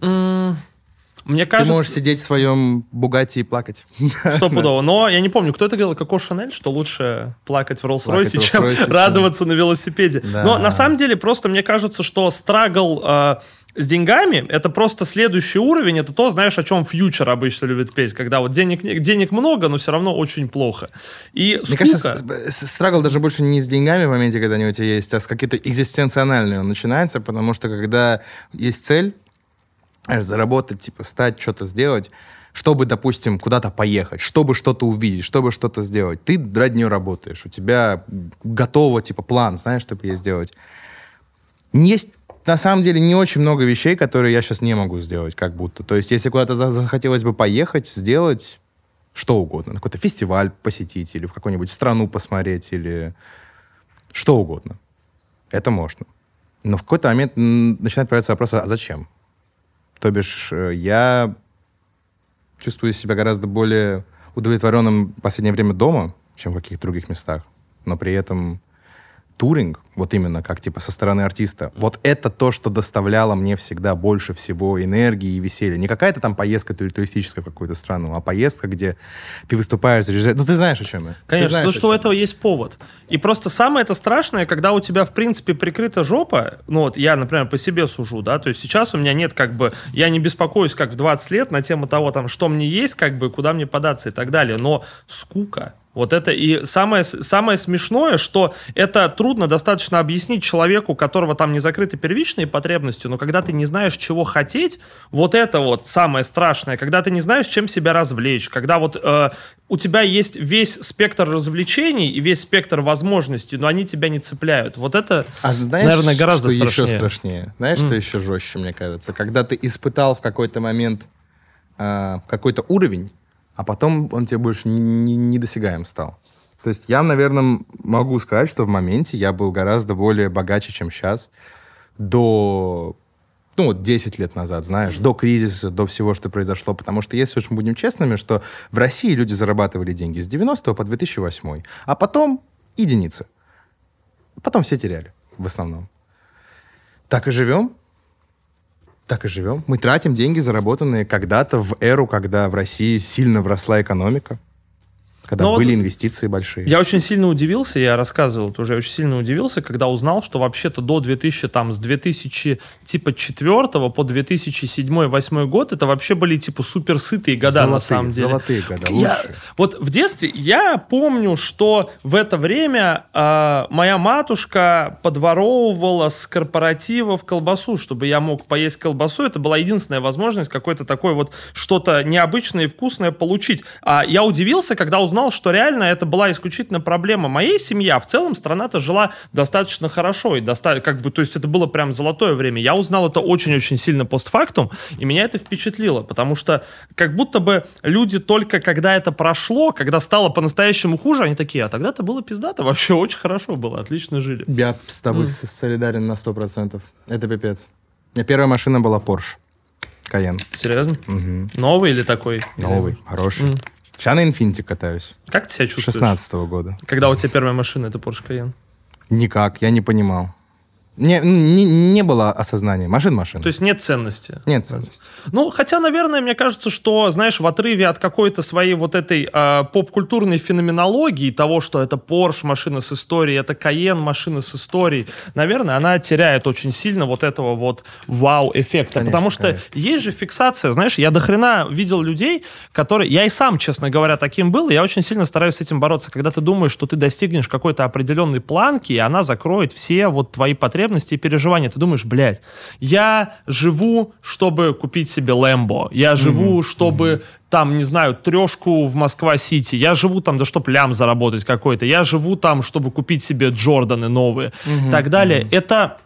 Мне Ты кажется, можешь сидеть в своем Бугатти и плакать. стопудово. Но я не помню, кто это говорил, Коко Шанель, что лучше плакать в Роллс-Ройсе, чем Роллс-Ройсе, чем- радоваться на велосипеде. Да. Но на самом деле просто мне кажется, что страгл э, с деньгами это просто следующий уровень. Это то, знаешь, о чем фьючер обычно любит петь, когда вот денег, не- денег много, но все равно очень плохо. И Мне скука... кажется, страгл даже больше не с деньгами в моменте, когда они у тебя есть, а с какой-то экзистенциональной он начинается, потому что когда есть цель, э, заработать, типа, стать, что-то сделать, чтобы, допустим, куда-то поехать, чтобы что-то увидеть, чтобы что-то сделать, ты ради нее работаешь, у тебя готово, типа, план, знаешь, чтобы ей сделать. Есть на самом деле не очень много вещей, которые я сейчас не могу сделать, как будто. То есть, если куда-то за- захотелось бы поехать, сделать что угодно, какой-то фестиваль посетить, или в какую-нибудь страну посмотреть, или что угодно. Это можно. Но в какой-то момент начинает появляться вопрос, а зачем? То бишь, э, я чувствую себя гораздо более удовлетворенным в последнее время дома, чем в каких-то других местах. Но при этом туринг, вот именно как типа со стороны артиста, вот это то, что доставляло мне всегда больше всего энергии и веселья. Не какая-то там поездка тури- туристическая в какую-то страну, а поездка, где ты выступаешь, заряжаешь. Ну, ты знаешь, о чем я. Ты Конечно, знаешь, потому о что у этого есть повод. И просто самое это страшное, когда у тебя, в принципе, прикрыта жопа, ну вот я, например, по себе сужу, да, то есть сейчас у меня нет как бы, я не беспокоюсь, как в 20 лет, на тему того, там, что мне есть, как бы, куда мне податься и так далее, но скука, вот это и самое, самое смешное, что это трудно достаточно объяснить человеку, у которого там не закрыты первичные потребности, но когда ты не знаешь, чего хотеть, вот это вот самое страшное, когда ты не знаешь, чем себя развлечь, когда вот э, у тебя есть весь спектр развлечений и весь спектр возможностей, но они тебя не цепляют. Вот это, А знаешь, наверное, гораздо что страшнее. еще страшнее? Знаешь, что еще жестче, мне кажется? Когда ты испытал в какой-то момент а, какой-то уровень, а потом он тебе больше не- не- недосягаем стал. То есть я, наверное, могу сказать, что в моменте я был гораздо более богаче, чем сейчас. До, ну, вот 10 лет назад, знаешь, до кризиса, до всего, что произошло. Потому что, если уж мы будем честными, что в России люди зарабатывали деньги с 90 по 2008, а потом единицы. Потом все теряли, в основном. Так и живем. Так и живем. Мы тратим деньги, заработанные когда-то в эру, когда в России сильно вросла экономика, когда Ну вот были инвестиции большие. Я очень сильно удивился, я рассказывал уже, я очень сильно удивился, когда узнал, что вообще-то до 2000, там, с 2000, типа, 4 по 2007-2008 год, это вообще были, типа, супер сытые года, на Золотые, самом деле. золотые года, Я- лучшие. вот в детстве я помню, что в это время э, моя матушка подворовывала с корпоративов колбасу, чтобы я мог поесть колбасу. Это была единственная возможность какой-то такой вот что-то необычное и вкусное получить. А я удивился, когда узнал, что реально это была исключительно проблема моей семьи, а в целом страна-то жила достаточно хорошо и доста- как бы, то есть это было прям золотое время. Я узнал это очень-очень сильно постфактум, и меня это впечатлило, потому что как будто бы люди только когда это прошло, когда стало по-настоящему хуже, они такие, а тогда-то было пиздато, вообще очень хорошо было, отлично жили. Я с тобой с- солидарен на 100%. Это пипец. У меня первая машина была Porsche. Cayenne. Серьезно? Новый или такой? Новый, хороший. Сейчас на Infiniti катаюсь. Как ты себя чувствуешь? 16 года. Когда у тебя первая машина, это Porsche Cayenne? Никак, я не понимал. Не, не, не было осознания. Машин машин. То есть нет ценности? Нет ценности. Ну, хотя, наверное, мне кажется, что, знаешь, в отрыве от какой-то своей вот этой э, поп-культурной феноменологии, того, что это Porsche машина с историей, это Cayenne машина с историей, наверное, она теряет очень сильно вот этого вот вау-эффекта. Потому что конечно. есть же фиксация, знаешь, я дохрена видел людей, которые... Я и сам, честно говоря, таким был, и я очень сильно стараюсь с этим бороться, когда ты думаешь, что ты достигнешь какой-то определенной планки, и она закроет все вот твои потребности, потребности и переживания. Ты думаешь, блядь, я живу, чтобы купить себе Лэмбо, я живу, чтобы там, не знаю, трешку в Москва-Сити, я живу там, да чтоб лям заработать какой-то, я живу там, чтобы купить себе Джорданы новые, и так далее. Это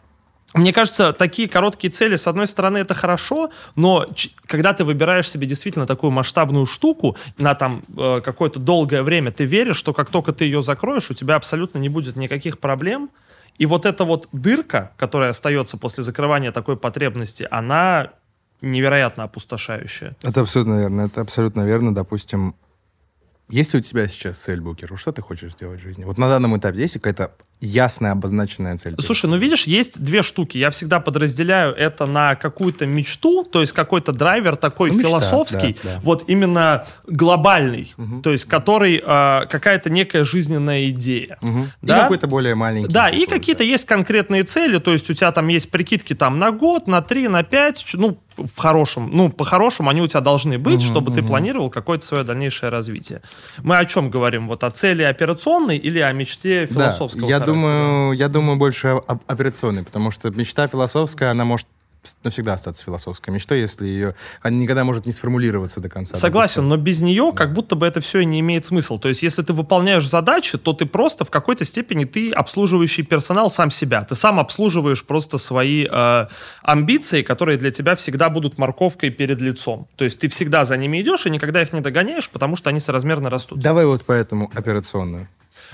мне кажется, такие короткие цели, с одной стороны, это хорошо, но ч- когда ты выбираешь себе действительно такую масштабную штуку на там э, какое-то долгое время, ты веришь, что как только ты ее закроешь, у тебя абсолютно не будет никаких проблем. И вот эта вот дырка, которая остается после закрывания такой потребности, она невероятно опустошающая. Это абсолютно верно. Это абсолютно верно. Допустим, есть ли у тебя сейчас цель, Букер? Что ты хочешь сделать в жизни? Вот на данном этапе есть какая-то ясная обозначенная цель? Слушай, ну видишь, есть две штуки. Я всегда подразделяю это на какую-то мечту, то есть какой-то драйвер такой Ну, мечта, философский, да, да. вот именно глобальный, то есть который э, какая-то некая жизненная идея. Мгм. Да? И какой-то более маленький. Да, и какие-то есть конкретные цели, то есть у тебя там есть прикидки там на год, на три, на пять, ну, в хорошем, ну, по-хорошему они у тебя должны быть, чтобы ты планировал какое-то свое дальнейшее развитие. Мы о чем говорим? Вот о цели операционной или о мечте Да, философского я характера? Думаю, я думаю больше об- операционной, потому что мечта философская, она может навсегда остаться философской мечтой, если ее... Она никогда может не сформулироваться до конца. Согласен, но без нее как будто бы это все и не имеет смысла. То есть, если ты выполняешь задачи, то ты просто в какой-то степени ты обслуживающий персонал сам себя. Ты сам обслуживаешь просто свои э, амбиции, которые для тебя всегда будут морковкой перед лицом. То есть ты всегда за ними идешь и никогда их не догоняешь, потому что они соразмерно растут. Давай вот поэтому операционную.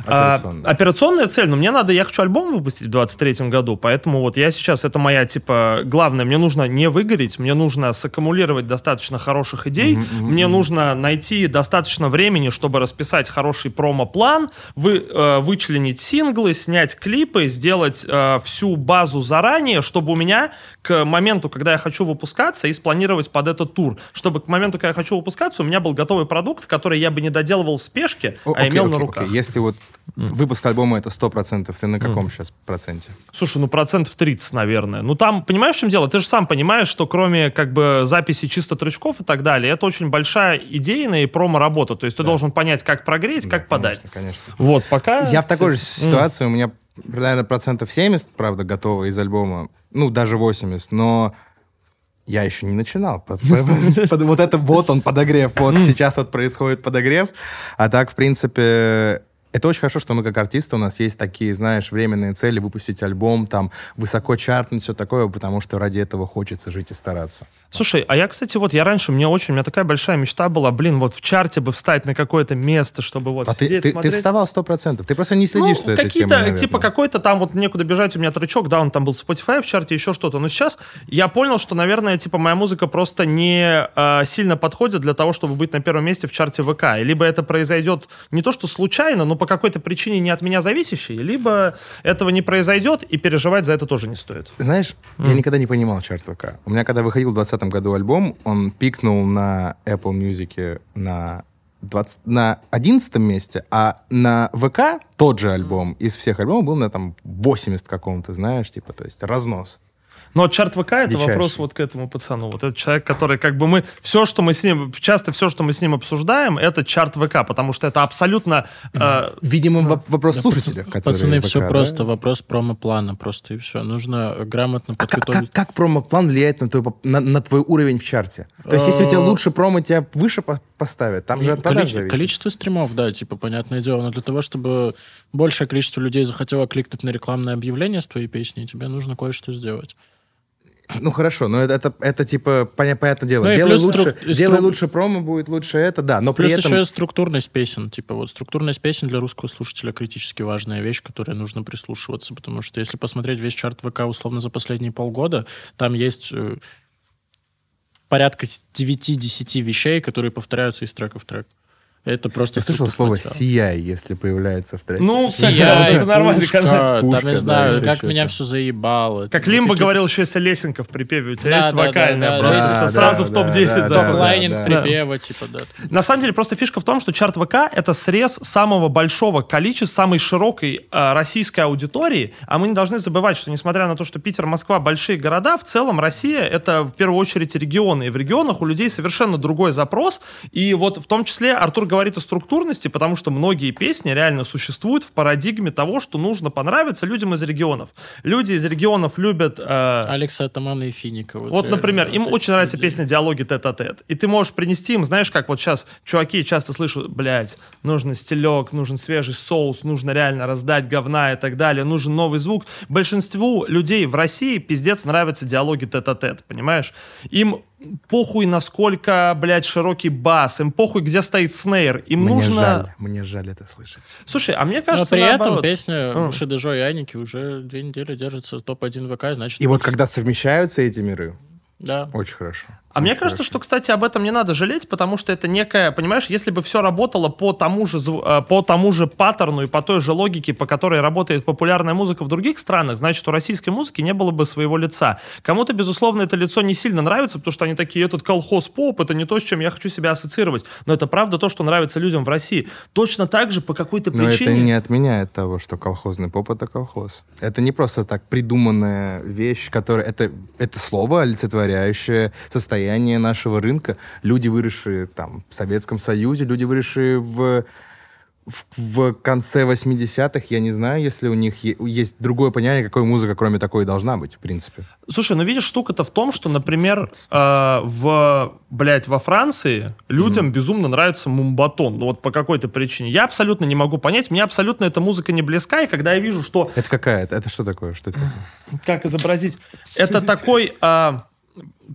А, Операционную. операционная цель, ну, мне надо, я хочу альбом выпустить в 23 году, поэтому вот я сейчас, это моя, типа, главное, мне нужно не выгореть, мне нужно саккумулировать достаточно хороших идей, мне нужно найти достаточно времени, чтобы расписать хороший промо-план, вы, э, вычленить синглы, снять клипы, сделать э, всю базу заранее, чтобы у меня к моменту, когда я хочу выпускаться, и спланировать под этот тур, чтобы к моменту, когда я хочу выпускаться, у меня был готовый продукт, который я бы не доделывал в спешке, О, а окей, имел на окей, руках. окей. Если вот выпуск альбома это 100%, ты на каком сейчас проценте? Слушай, ну процентов 30, наверное. Ну там, понимаешь, в чем дело? Ты же сам понимаешь, что кроме как бы записи чисто трючков и так далее, это очень большая идейная и промо-работа. То есть ты должен понять, как прогреть, как подать. Конечно, конечно. Вот, пока... Я в такой же ситуации, у меня, наверное, процентов 70, правда, готово из альбома, ну, даже 80, но я еще не начинал. Вот это вот он, подогрев. Вот сейчас вот происходит подогрев. А так, в принципе, это очень хорошо, что мы как артисты, у нас есть такие, знаешь, временные цели, выпустить альбом, там, высоко чартнуть, все такое, потому что ради этого хочется жить и стараться. Слушай, а я, кстати, вот я раньше, мне очень, у меня такая большая мечта была, блин, вот в чарте бы встать на какое-то место, чтобы вот А ты, сидеть, ты, ты смотреть. вставал 100%, ты просто не следишь ну, за этой какие-то, темой, наверное. типа, какой-то там вот некуда бежать, у меня трючок, да, он там был в Spotify в чарте, еще что-то. Но сейчас я понял, что, наверное, типа, моя музыка просто не э, сильно подходит для того, чтобы быть на первом месте в чарте ВК. Либо это произойдет не то, что случайно, но по какой-то причине не от меня зависящей, либо этого не произойдет, и переживать за это тоже не стоит. Знаешь, я никогда не понимал чарт ВК. У меня, когда выходил в 2020 году альбом, он пикнул на Apple Music на, 20, на 11 месте, а на ВК тот же альбом из всех альбомов был на там 80 каком-то, знаешь, типа, то есть разнос. Но чарт ВК это Дичайший. вопрос вот к этому пацану. Вот этот человек, который как бы мы... Все, что мы с ним... Часто все, что мы с ним обсуждаем, это чарт ВК, потому что это абсолютно... э, Видимо, воп- вопрос слушателя, который Пацаны, ВК, все да? просто, вопрос промо-плана просто и все. Нужно грамотно А подготовить. как, как промо-план влияет на твой, на, на твой уровень в чарте? То есть, если у тебя лучше промо, тебя выше по- поставят, там же от продаж Коли- зависит. Количество стримов, да, типа, понятное дело, но для того, чтобы большее количество людей захотело кликнуть на рекламное объявление с твоей песней, тебе нужно кое-что сделать. Ну хорошо, но это, это, это, типа, поня- понятное дело. Ну делай лучше, струк- делай лучше промо, будет лучше это, да. Но при Плюс этом... еще и структурность песен. Типа вот структурность песен для русского слушателя критически важная вещь, к которой нужно прислушиваться, потому что если посмотреть весь чарт ВК условно за последние полгода, там есть э, порядка 9-10 вещей, которые повторяются из трека в трек. Это просто... Ты слышал слово. «сияй», если появляется в треке? Ну, кстати, это канал. там, да, знаю, как меня все заебало. Как Лимба говорил, еще если лесенка в припеве. У тебя есть вокальная, просто сразу в топ-10 да, заходит. Top-lining да, да. припева, типа, да. На самом деле, просто фишка в том, что чарт ВК — это срез самого большого количества, самой широкой э, российской аудитории, а мы не должны забывать, что несмотря на то, что Питер, Москва — большие города, в целом Россия — это в первую очередь регионы, и в регионах у людей совершенно другой запрос, и вот в том числе Артур говорит, говорит о структурности, потому что многие песни реально существуют в парадигме того, что нужно понравиться людям из регионов. Люди из регионов любят... э, Алекса Атамана и Финика. вот, реально, например, им вот очень нравится люди. песня «Диалоги тет-а-тет». И ты можешь принести им, знаешь, как вот сейчас чуваки часто слышу, блядь, нужен стилек, нужен свежий соус, нужно реально раздать говна и так далее, нужен новый звук. Большинству людей в России пиздец нравятся диалоги тет-а-тет, понимаешь? Им похуй, насколько, блядь, широкий бас, им похуй, где стоит снейр. Им Мне нужно... жаль, мне жаль это слышать. Слушай, а мне Но кажется, при этом наоборот. песня А. Бушидежо и Аники уже две недели держится топ-1 ВК, значит... И вот когда совмещаются эти миры, Да. очень хорошо. А мне Очень кажется, хорошо. что, кстати, об этом не надо жалеть, потому что это некая, понимаешь, если бы все работало по тому же, э, по тому же паттерну и по той же логике, по которой работает популярная музыка в других странах, значит, у российской музыки не было бы своего лица. Кому-то, безусловно, это лицо не сильно нравится, потому что они такие, этот колхоз-поп, это не то, с чем я хочу себя ассоциировать. Но это правда то, что нравится людям в России. Точно так же по какой-то Но причине... это не отменяет того, что колхозный поп — это колхоз. Это не просто так придуманная вещь, которая... Это, это слово, олицетворяющее состояние нашего рынка. Люди, выросшие там в Советском Союзе, люди, выросшие в, в, в конце 80-х, я не знаю, если у них е- есть другое понятие, какой музыка, кроме такой, должна быть, в принципе. Слушай, ну видишь, штука-то в том, что, например, э, в, блядь, во Франции людям безумно нравится мумбатон. Ну вот по какой-то причине. Я абсолютно не могу понять, мне абсолютно эта музыка не близка, и когда я вижу, что... Это какая? Это, это что такое? Что это такое? Как изобразить? Это такой... э,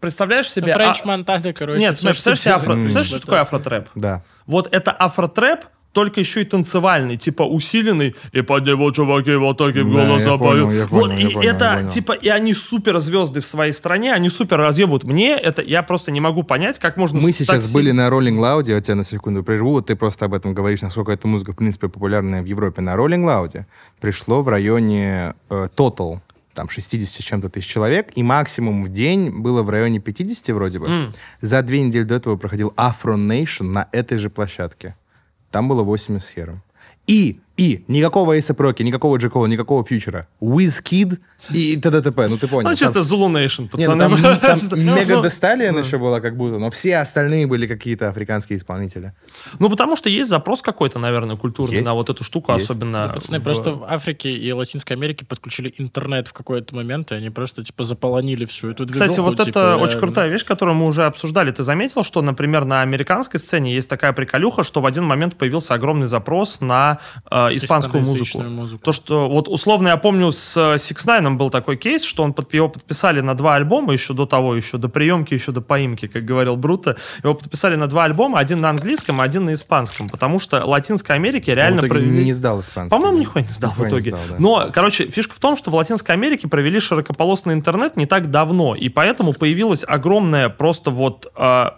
представляешь себе... Френч а- Монтана, короче. Нет, смотри, что представляешь себе афро... Представляешь, что такое афротрэп? Да. Вот это афротрэп, только еще и танцевальный, типа усиленный, и под него чуваки вот таким Да, голосом поют. Вот, и понял, это, понял. типа, и они супер звезды в своей стране, они супер разъебут. Мне это, я просто не могу понять, как можно... Мы сейчас были на Rolling Loud, я тебя на секунду прерву, вот ты просто об этом говоришь, насколько эта музыка, в принципе, популярная в Европе. На Rolling Loud пришло в районе э, Total, там 60 с чем-то тысяч человек, и максимум в день было в районе 50 вроде бы. М. За две недели до этого проходил Afro Nation на этой же площадке. Там было 80 с хером. И, и, никакого Эйса Проки, никакого Джекола, никакого Фьючера. WizKid и т.д. Ну, ты понял. Ну, Там- чисто Zulu Nation, не, ну пацаны. там, там просто. мега Ну, еще была как будто, но все остальные были какие-то африканские исполнители. Ну, потому что есть запрос какой-то, наверное, культурный Есть. на вот эту штуку, Есть. особенно... Да, пацаны, в- просто в Африке и Латинской Америке подключили интернет в какой-то момент, и они просто, типа, заполонили всю эту движуху. Кстати, вот типа, это реально. очень крутая вещь, которую мы уже обсуждали. Ты заметил, что, например, на американской сцене есть такая приколюха, что в один момент появился огромный запрос на э, испанскую музыку. Музыку. То, что вот условно я помню с э, Six Nine был такой кейс, что он под, его подписали на два альбома еще до того, еще до приемки, еще до поимки, как говорил Бруто. Его подписали на два альбома, один на английском, а один на испанском, потому что Латинской Америке реально в итоге провели- не сдал испанский. по-моему, нихуя не сдал в Нихуя не итоге. сдал, да. Но, короче, фишка в том, что в Латинской Америке провели широкополосный интернет не так давно, и поэтому появилась огромная просто вот э,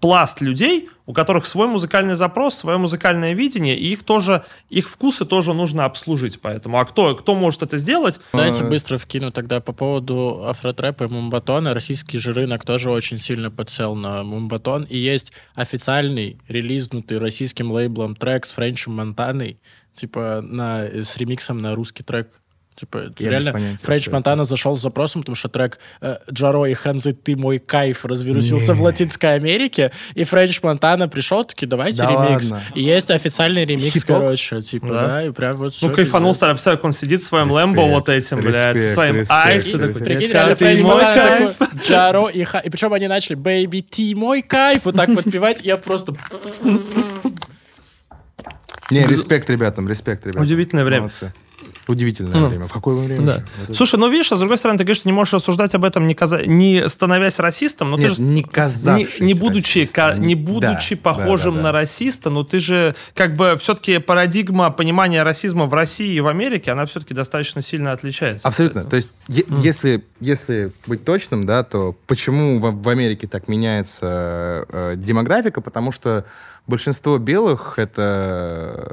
пласт людей, у которых свой музыкальный запрос, свое музыкальное видение, и их тоже, их вкусы тоже нужно обслужить. Поэтому, а кто, кто может это сделать? Давайте быстро вкину тогда по поводу афротрэпа и мумбатона. Российский же рынок тоже очень сильно подсел на мумбатон. И есть официальный, релизнутый российским лейблом трек с Френчем Монтаной, типа на, с ремиксом на русский трек. Типа, Я реально, понятия, Френч Монтана зашел с запросом, потому что трек э, Джаро и Ханзы «Ты мой кайф» развирусился в Латинской Америке, и Френч Монтана пришел, таки давайте Да ремикс. ладно? И есть официальный ремикс, Хип-хоп? короче, типа, Да. да, и прям вот Ну, кайфанул, старый как он сидит в своем Респект, lambo вот этим, блядь, со респект, своим респект, ice, и респект. такой, Прикинь, «Детка, реально ты Френч мой Монтана кайф. такой, Джаро и Ха... И причем они начали «Baby, ты мой кайф», вот так подпевать, я просто... Не, респект ребятам, респект ребятам. Удивительное время. Молодцы. Удивительное Ну. время. В какое время? Да. это- Слушай, ну видишь, а с другой стороны, ты говоришь, что не можешь рассуждать об этом, не, каза- не становясь расистом, но Нет, ты же не не, казавшись не будучи, расистом. ка- не будучи Да, похожим да, да, на да. расиста, но ты же как бы все-таки парадигма понимания расизма в России и в Америке, она все-таки достаточно сильно отличается. Абсолютно. То есть, е- если, если быть точным, да, то почему в, в Америке так меняется э, демографика? Потому что большинство белых это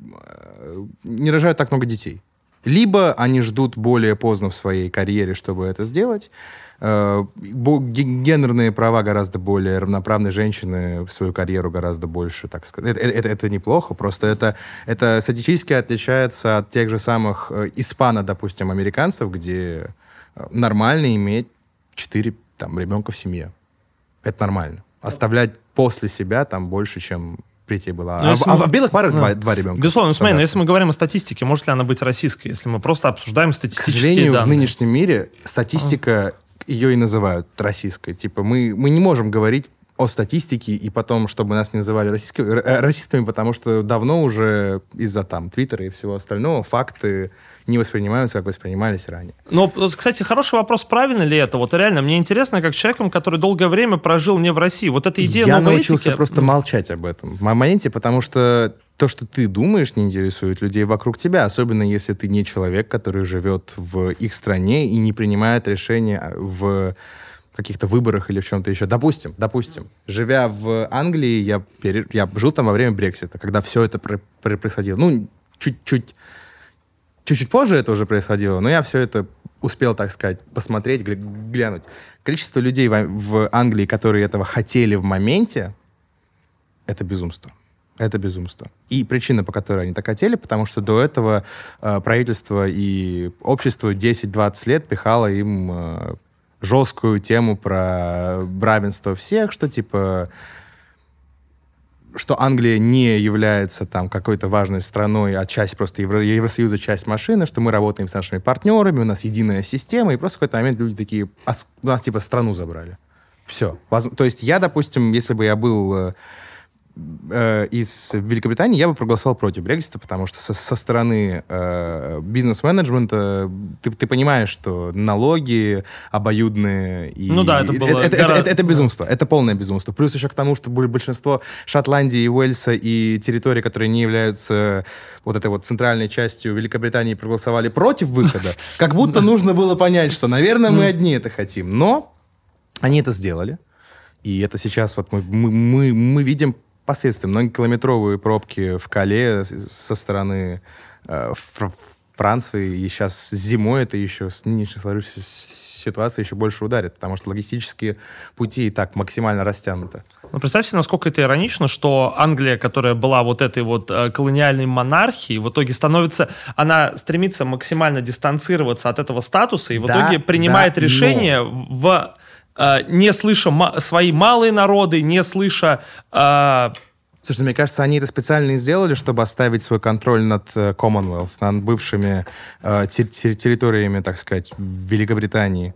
э, не рожают так много детей. Либо они ждут более поздно в своей карьере, чтобы это сделать. Э, Гендерные права гораздо более равноправны женщины в свою карьеру гораздо больше, так сказать. Это, это- это неплохо, просто это, это статистически отличается от тех же самых э, испано, допустим, американцев, где э, нормально иметь 4 там, ребенка в семье. Это нормально. Оставлять после себя там больше, чем прийти было. Ну, А, в- а в белых парах Ну, два, два ребенка. Безусловно, смотри, но если мы говорим о статистике, может ли она быть российской, если мы просто обсуждаем К статистические сожалению, данные? в нынешнем мире статистика, ее и называют российской. Типа мы, мы не можем говорить о статистике и потом, чтобы нас не называли российски- э, расистами, потому что давно уже из-за там Твиттера и всего остального факты не воспринимаются, как воспринимались ранее. Вот, кстати, хороший вопрос, правильно ли это? Вот реально, мне интересно, как человеком, который долгое время прожил не в России. Вот эта идея Я научился этики- просто молчать об этом в моменте, потому что то, что ты думаешь, не интересует людей вокруг тебя, особенно если ты не человек, который живет в их стране и не принимает решения в каких-то выборах или в чем-то еще. Допустим, допустим, живя в Англии, я, пере- я жил там во время Брексита, когда все это пр- пр- происходило. Ну, чуть-чуть чуть-чуть позже это уже происходило, но я все это успел, так сказать, посмотреть, гля- глянуть. Количество людей в, в Англии, которые этого хотели в моменте, это безумство. Это безумство. И причина, по которой они так хотели, потому что до этого э, правительство и общество 10-20 лет пихало им э, жесткую тему про равенство всех, что типа что Англия не является там какой-то важной страной, а часть просто Евро- Евросоюза, часть машины, что мы работаем с нашими партнерами, у нас единая система, и просто в какой-то момент люди такие, «А с- у нас типа страну забрали. Все. То есть я, допустим, если бы я был э, из Великобритании, я бы проголосовал против Брексита, потому что со, со стороны э, бизнес-менеджмента ты, ты понимаешь, что налоги обоюдные... И, Ну да, это и- было это, это- это- это безумство. Это полное безумство. Плюс еще к тому, что боль- большинство Шотландии, Уэльса и территорий, которые не являются вот этой вот центральной частью Великобритании, проголосовали против выхода, как будто нужно было понять, что, наверное, мы одни это хотим. Но они это сделали. И это сейчас вот мы, мы, мы, мы видим последствия. Многокилометровые пробки в Кале со стороны э, Фр- Франции. И сейчас зимой это еще с нынешней сложившейся ситуацией еще больше ударит, потому что логистические пути и так максимально растянуты. Ну, представьте, насколько это иронично, что Англия, которая была вот этой вот э, колониальной монархией, в итоге становится, она стремится максимально дистанцироваться от этого статуса и в Да, итоге принимает да, решение в э, не слыша свои малые народы, не слыша э, Слушай, мне кажется, они это специально и сделали, чтобы оставить свой контроль над э, Commonwealth, над бывшими э, те- те- территориями, так сказать, Великобритании.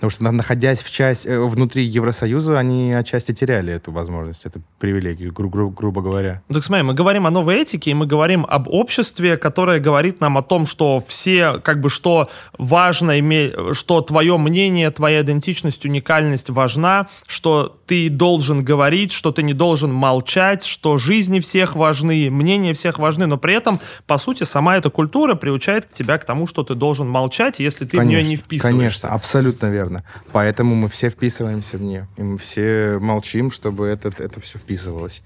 Потому что, на- находясь в часть, э, внутри Евросоюза, они отчасти теряли эту возможность, эту привилегию, гру- гру- грубо говоря. Ну, так смотри, мы говорим о новой этике, и мы говорим об обществе, которое говорит нам о том, что все, как бы, что важно, име- что твое мнение, твоя идентичность, уникальность важна, что ты должен говорить, что ты не должен молчать, что жизни всех важны, мнения всех важны, но при этом, по сути, сама эта культура приучает тебя к тому, что ты должен молчать, если ты в нее не вписываешься. Конечно, абсолютно верно. Поэтому мы все вписываемся в нее. И мы все молчим, чтобы это, это все вписывалось.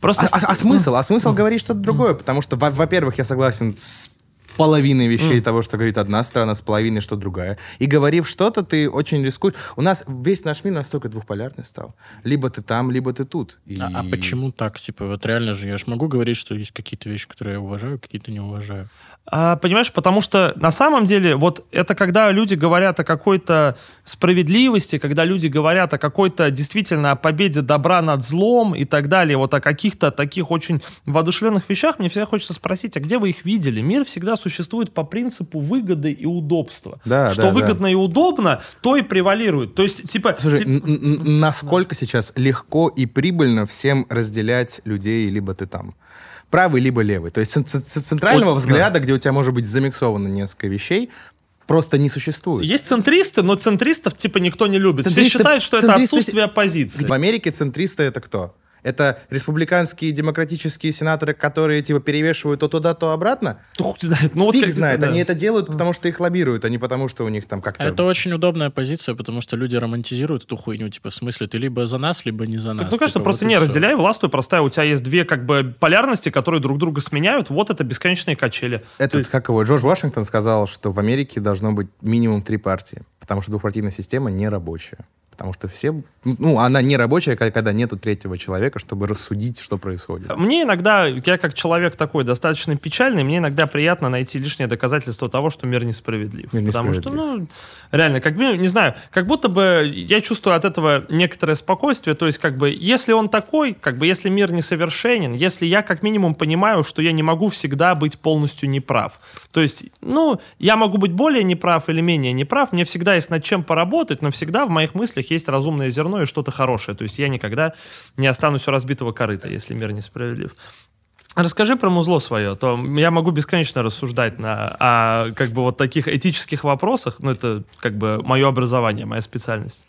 Просто А, а- а смысл? А смысл говорить что-то другое, потому что, во- во-первых, я согласен с половиной вещей того, что говорит одна страна, с половиной, что другая. И говорив что-то, ты очень рискуешь. У нас весь наш мир настолько двухполярный стал. Либо ты там, либо ты тут. И- А, а почему так? Типа, вот реально же, я же могу говорить, что есть какие-то вещи, которые я уважаю, какие-то не уважаю. А, понимаешь, потому что на самом деле вот это когда люди говорят о какой-то справедливости, когда люди говорят о какой-то действительно о победе добра над злом и так далее, вот о каких-то таких очень воодушевленных вещах, мне всегда хочется спросить, а где вы их видели? Мир всегда существует по принципу выгоды и удобства. Да, Что да, да. выгодно и удобно, то и превалирует. То есть, типа... Слушай, ти- н- н- насколько сейчас легко и прибыльно всем разделять людей, либо ты там? Правый, либо левый. То есть ц- центрального Вот, взгляда, где у тебя может быть замиксовано несколько вещей, просто не существует. Есть центристы, но центристов типа никто не любит. Все Центристы- считают, что это центристы- отсутствие оппозиции. В Америке центристы это кто? Это республиканские демократические сенаторы, которые типа перевешивают то туда, то обратно? Ну, хуй знает. Ну, вот Фиг знает. да. Они это делают, потому что их лоббируют, а не потому, что у них там как-то... Это очень удобная позиция, потому что люди романтизируют эту хуйню. Типа, в смысле, ты либо за нас, либо не за нас. Так, ну, конечно, Типа, просто вот и не разделяй властвуй, простая. У тебя есть две как бы полярности, которые друг друга сменяют. Вот это бесконечные качели. Этот, То есть- как его, Джордж Вашингтон сказал, что в Америке должно быть минимум три партии, потому что двухпартийная система не рабочая. Потому что все... Ну, она не рабочая, ко- когда нету третьего человека, чтобы рассудить, что происходит. Мне иногда, я как человек такой достаточно печальный, мне иногда приятно найти лишнее доказательство того, что мир несправедлив. Мир Потому что, ну, реально, как бы, не знаю, как будто бы я чувствую от этого некоторое спокойствие. То есть, как бы, если он такой, как бы, если мир несовершенен, если я как минимум понимаю, что я не могу всегда быть полностью неправ. То есть, ну, я могу быть более неправ или менее неправ, мне всегда есть над чем поработать, но всегда в моих мыслях есть разумное зерно и что-то хорошее. То есть я никогда не останусь у разбитого корыта, если мир несправедлив. Расскажи про музло свое, то я могу бесконечно рассуждать на о, как бы вот таких этических вопросах, ну это как бы мое образование, моя специальность.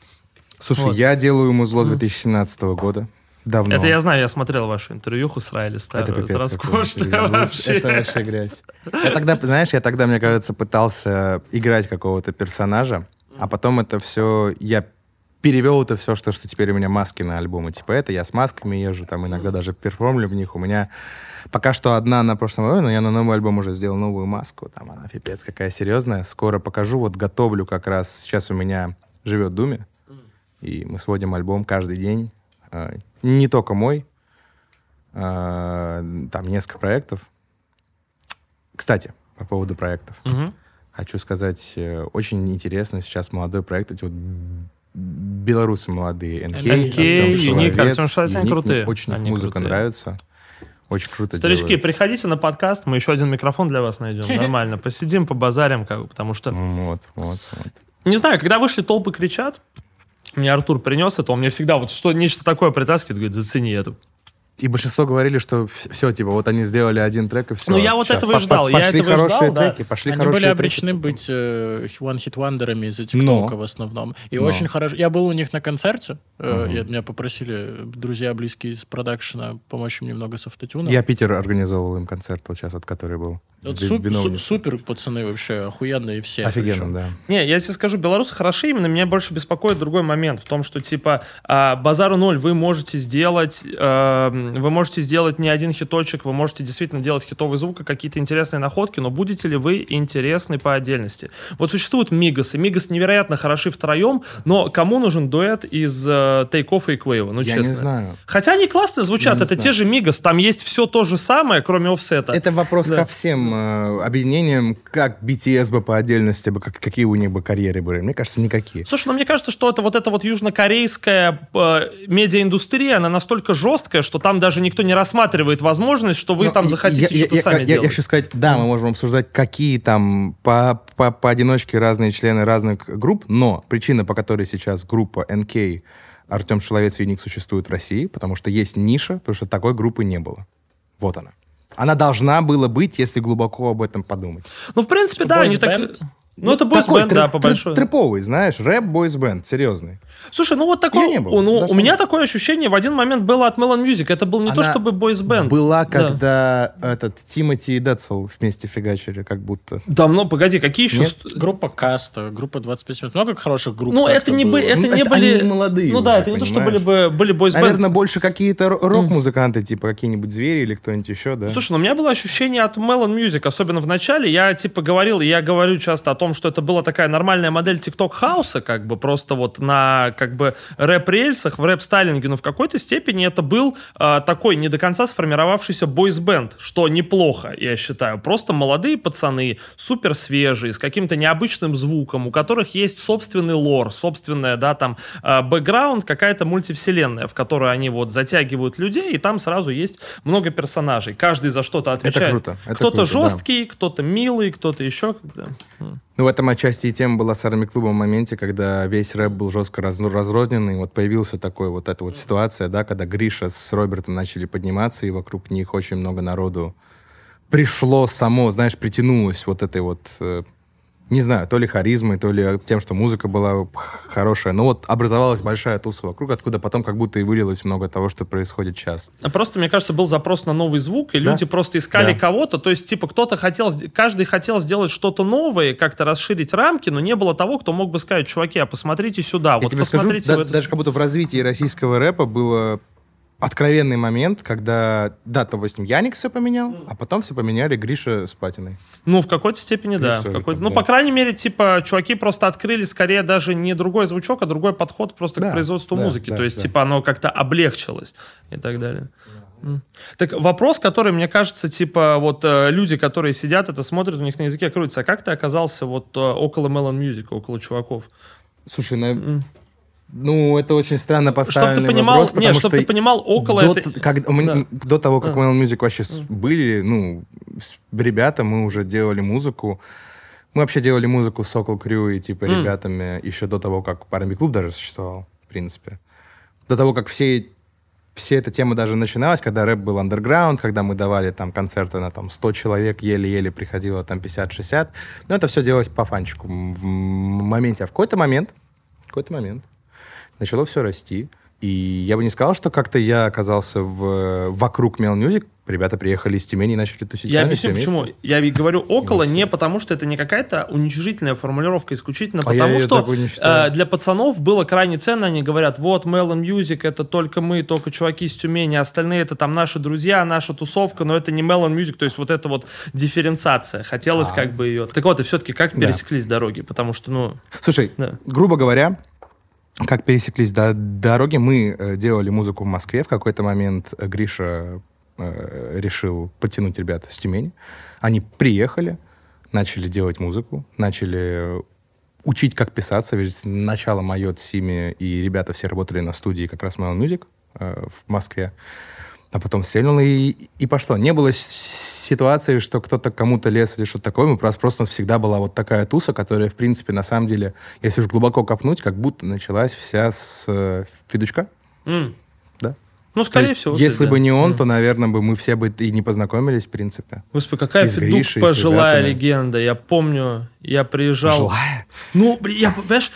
Слушай, Вот. я делаю музло с 2017 года. Давно. Это я знаю, я смотрел вашу интервьюху с Райли Это старую, пипец какое роскошное интервью. вообще. Это вообще грязь. Я тогда, знаешь, я тогда, мне кажется, пытался играть какого-то персонажа, а потом это все, я перевел это все, что, что теперь у меня маски на альбомы. Типа это я с масками езжу, там иногда даже перформлю в них. У меня пока что одна на прошлом альбоме, но я на новый альбом уже сделал новую маску. Там она пипец какая серьезная. Скоро покажу. Вот готовлю как раз. Сейчас у меня живет Думе. И мы сводим альбом каждый день. Э, Не только мой. Э, Там несколько проектов. Кстати, по поводу проектов. Мгм. Хочу сказать, э, очень интересно сейчас молодой проект. Эти вот белорусы молодые. НК, Юник. Артем Шиловец, они крутые. Очень Они музыка крутые. нравится. Очень круто Старички, делают. приходите на подкаст, мы еще один микрофон для вас найдем. Нормально. Посидим, побазарим, как бы, потому что... Вот, вот, вот. Не знаю, когда вышли толпы кричат, мне Артур принес это, он мне всегда вот что нечто такое притаскивает, говорит, зацени это. И большинство говорили, что все, типа, вот они сделали один трек и все. Ну, я вот этого и ждал, я Пошли этого и хорошие ждал, да. треки, пошли Они хорошие были треки. обречены быть э, one-hit-вандерами из-за Но. ТикТока в основном. И Но. очень хорошо. Я был у них на концерте. э, я- меня попросили друзья близкие из продакшена помочь им немного с автотюном. Я Питер организовывал им концерт, вот сейчас вот, который был. Вот суп- су- супер пацаны вообще, охуенные все. Офигенно, причем. да. Не, я тебе скажу, белорусы хороши, именно меня больше беспокоит другой момент в том, что типа а, базару ноль вы можете сделать, э, вы можете сделать не один хиточек, вы можете действительно делать хитовый звук и какие-то интересные находки, но будете ли вы интересны по отдельности? Вот существуют Мигасы, Мигас невероятно хороши втроем, но кому нужен дуэт из э, Тейкоффа и Квейва? Ну Я честно. не знаю. Хотя они классно звучат, Я это знаю. те же Мигас, там есть все то же самое, кроме офсета. Это вопрос Да. ко всем э, объединениям, как BTS бы по отдельности, бы, как, какие у них бы карьеры были. Мне кажется, никакие. Слушай, ну мне кажется, что это вот эта вот южнокорейская э, медиаиндустрия, она настолько жесткая, что там даже никто не рассматривает возможность, что вы Ну, там захотите я, что-то я- сами я, делать. Я хочу сказать, да, мы можем обсуждать, какие там по, по, поодиночке разные члены разных групп, но причина, по которой сейчас группа NK, Артем Шиловец и Юник существует в России, потому что есть ниша, потому что такой группы не было. Вот она. Она должна была быть, если глубоко об этом подумать. Ну, в принципе, да, они так... Бойс-бенд? Ну, это Такой бойсбенд, да, по большой. Трэповый, знаешь, рэп бойс бенд, серьезный. Слушай, ну вот не был, ну, у меня такое ощущение в один момент было от Melon Music. Это был не то Она чтобы бойсбенд. Была, Да. когда этот Тимати и Децл вместе фигачили, как будто. Да, ну, погоди, какие еще... Нет? Группа Каста, группа 25 минут. Много хороших групп. Ну, это не, было. бы, это Ну, не это были... они молодые Ну да, это не то, что были бы были бойсбенд. Наверное, больше какие-то ро- рок-музыканты, типа какие-нибудь звери или кто-нибудь еще, да? Слушай, ну у меня было ощущение от Melon Music, особенно в начале. Я типа говорил, и я говорю часто о том, что это была такая нормальная модель TikTok хауса, как бы просто вот на как бы рэп-рельсах, в рэп-стайлинге, но в какой-то степени это был а, такой не до конца сформировавшийся бойс-бенд, что неплохо, я считаю. Просто молодые пацаны, супер свежие, с каким-то необычным звуком, у которых есть собственный лор, собственная, да, там, а, бэкграунд, какая-то мультивселенная, в которую они вот затягивают людей, и там сразу есть много персонажей. Каждый за что-то отвечает. круто, это кто-то круто, да. жесткий, кто-то милый, кто-то еще. Да. Ну, в этом отчасти и тема была с арми-клубом в моменте, когда весь рэп был жестко раз- разрозненный. Вот появился такой вот эта вот ситуация, да, когда Гриша с Робертом начали подниматься, и вокруг них очень много народу пришло само, знаешь, притянулось вот этой вот, э, не знаю, то ли харизмой, то ли тем, что музыка была хорошая. Но вот образовалась большая туса вокруг, откуда потом как будто и вылилось много того, что происходит сейчас. А Просто, мне кажется, был запрос на новый звук, и люди просто искали Да. кого-то. То есть, типа, кто-то хотел, каждый хотел сделать что-то новое, как-то расширить рамки, но не было того, кто мог бы сказать, чуваки, а посмотрите сюда, Я вот тебе скажу, посмотрите да- в эту даже как будто в развитии российского рэпа было откровенный момент, когда, да, допустим, Яник все поменял, а потом все поменяли Гриша с Патиной. Ну, в какой-то степени, да. В какой-то... там, Ну, да. по крайней мере, типа, чуваки просто открыли скорее даже не другой звучок, а другой подход просто Да, к производству да, музыки. да, То есть, да. типа, оно как-то облегчилось и так далее. Так вопрос, который, мне кажется, типа, вот э, люди, которые сидят, это смотрят, у них на языке крутится. А как ты оказался вот э, около Melon Music, около чуваков? Слушай, на- ну, это очень странно поставленный ты понимал, вопрос, нет, потому чтоб что ты понимал, около до, этой- как- Да. до того, как А. Mail Music вообще с- были, ну, ребята, мы уже делали музыку. Мы вообще делали музыку с Сокол Крю и типа М. ребятами еще до того, как R&B клуб даже существовал, в принципе. До того, как все все эта тема даже начиналась, когда рэп был андерграунд, когда мы давали там концерты на там 100 человек, еле-еле приходило там 50-60. Но это все делалось по фанчику в моменте. А в какой-то момент, в какой-то момент начало все расти. И я бы не сказал, что как-то я оказался в, вокруг Mail Music. Ребята приехали из Тюмени и начали тусить Я сами объясню, почему. вместе. Я говорю около не потому, что это не какая-то уничижительная формулировка, исключительно А я потому, её что э, для пацанов было крайне ценно. Они говорят, вот Melon Music, это только мы, только чуваки из Тюмени, а остальные это там наши друзья, наша тусовка, но это не Melon Music, то есть вот это вот дифференциация. Хотелось как бы ее... Так вот, и все-таки как А. Да. пересеклись дороги? Потому что, ну... Слушай, Да. грубо говоря, как пересеклись до дороги, мы э, делали музыку в Москве. В какой-то момент э, Гриша э, решил подтянуть ребят с Тюмени. Они приехали, начали делать музыку, начали учить, как писаться. Ведь сначала Майот, Сими и ребята все работали на студии как раз Mail Music э, в Москве. А потом стрельнул и, и пошло. Не было ситуации, что кто-то кому-то лез или что-то такое. Мы просто, просто у нас всегда была вот такая туса, которая, в принципе, на самом деле, если уж глубоко копнуть, как будто началась вся с э, Федучка. м. Да. Ну, скорее есть, всего. Если кстати, бы да. не он, то, наверное, бы мы все бы и не познакомились, в принципе. Господи, какая Федук пожилая легенда. Я помню, я приезжал... Пожилая? Ну, я, понимаешь,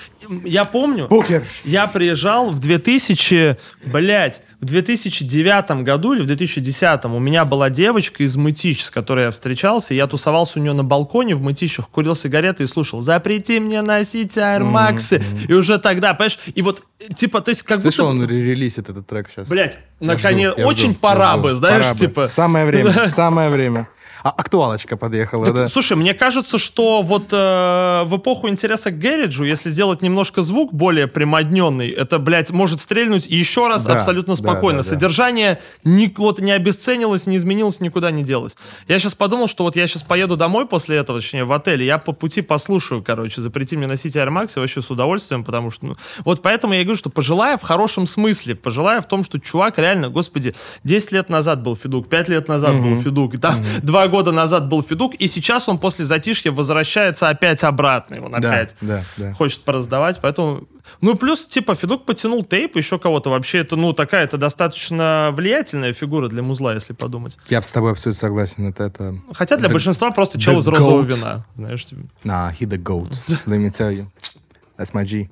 я помню... Букер! Я приезжал в 2000, блядь, в 2009 году или в 2010 у меня была девочка из Мытищ, с которой я встречался, и я тусовался у нее на балконе в Мытищах, курил сигареты и слушал «Запрети мне носить Air Max». И уже тогда, понимаешь, и вот, э, типа, то есть как Слышал, будто... он релизит этот трек сейчас. Блядь, Я наконец, жду, очень жду, пора бы, знаешь, Пора бы. типа... Самое время, самое время. А актуалочка подъехала, да? Слушай, мне кажется, что вот э, в эпоху интереса к Гэриджу, если сделать немножко звук более прямодненный, это, блядь, может стрельнуть еще раз Да, абсолютно спокойно. да, да. Содержание ни, вот, не обесценилось, не изменилось, никуда не делось. Я сейчас подумал, что вот я сейчас поеду домой после этого, точнее, в отель, я по пути послушаю, короче, запрети мне носить Air Max, и вообще с удовольствием, потому что, ну, вот поэтому я говорю, что пожилая в хорошем смысле, пожилая в том, что чувак реально, господи, 10 лет назад был Федук, 5 лет назад был Федук, и там 2 года назад был Федук, и сейчас он после затишья возвращается опять обратно, он опять да, да. хочет пораздавать, поэтому... Ну, плюс, типа, Федук потянул тейп, еще кого-то. Вообще, это, ну, такая, это достаточно влиятельная фигура для музла, если подумать. Я с тобой абсолютно согласен. Это, это... Хотя для The- большинства просто чел из розового goat. вина, знаешь. типа. Nah, he the goat. Let me tell you. That's my G.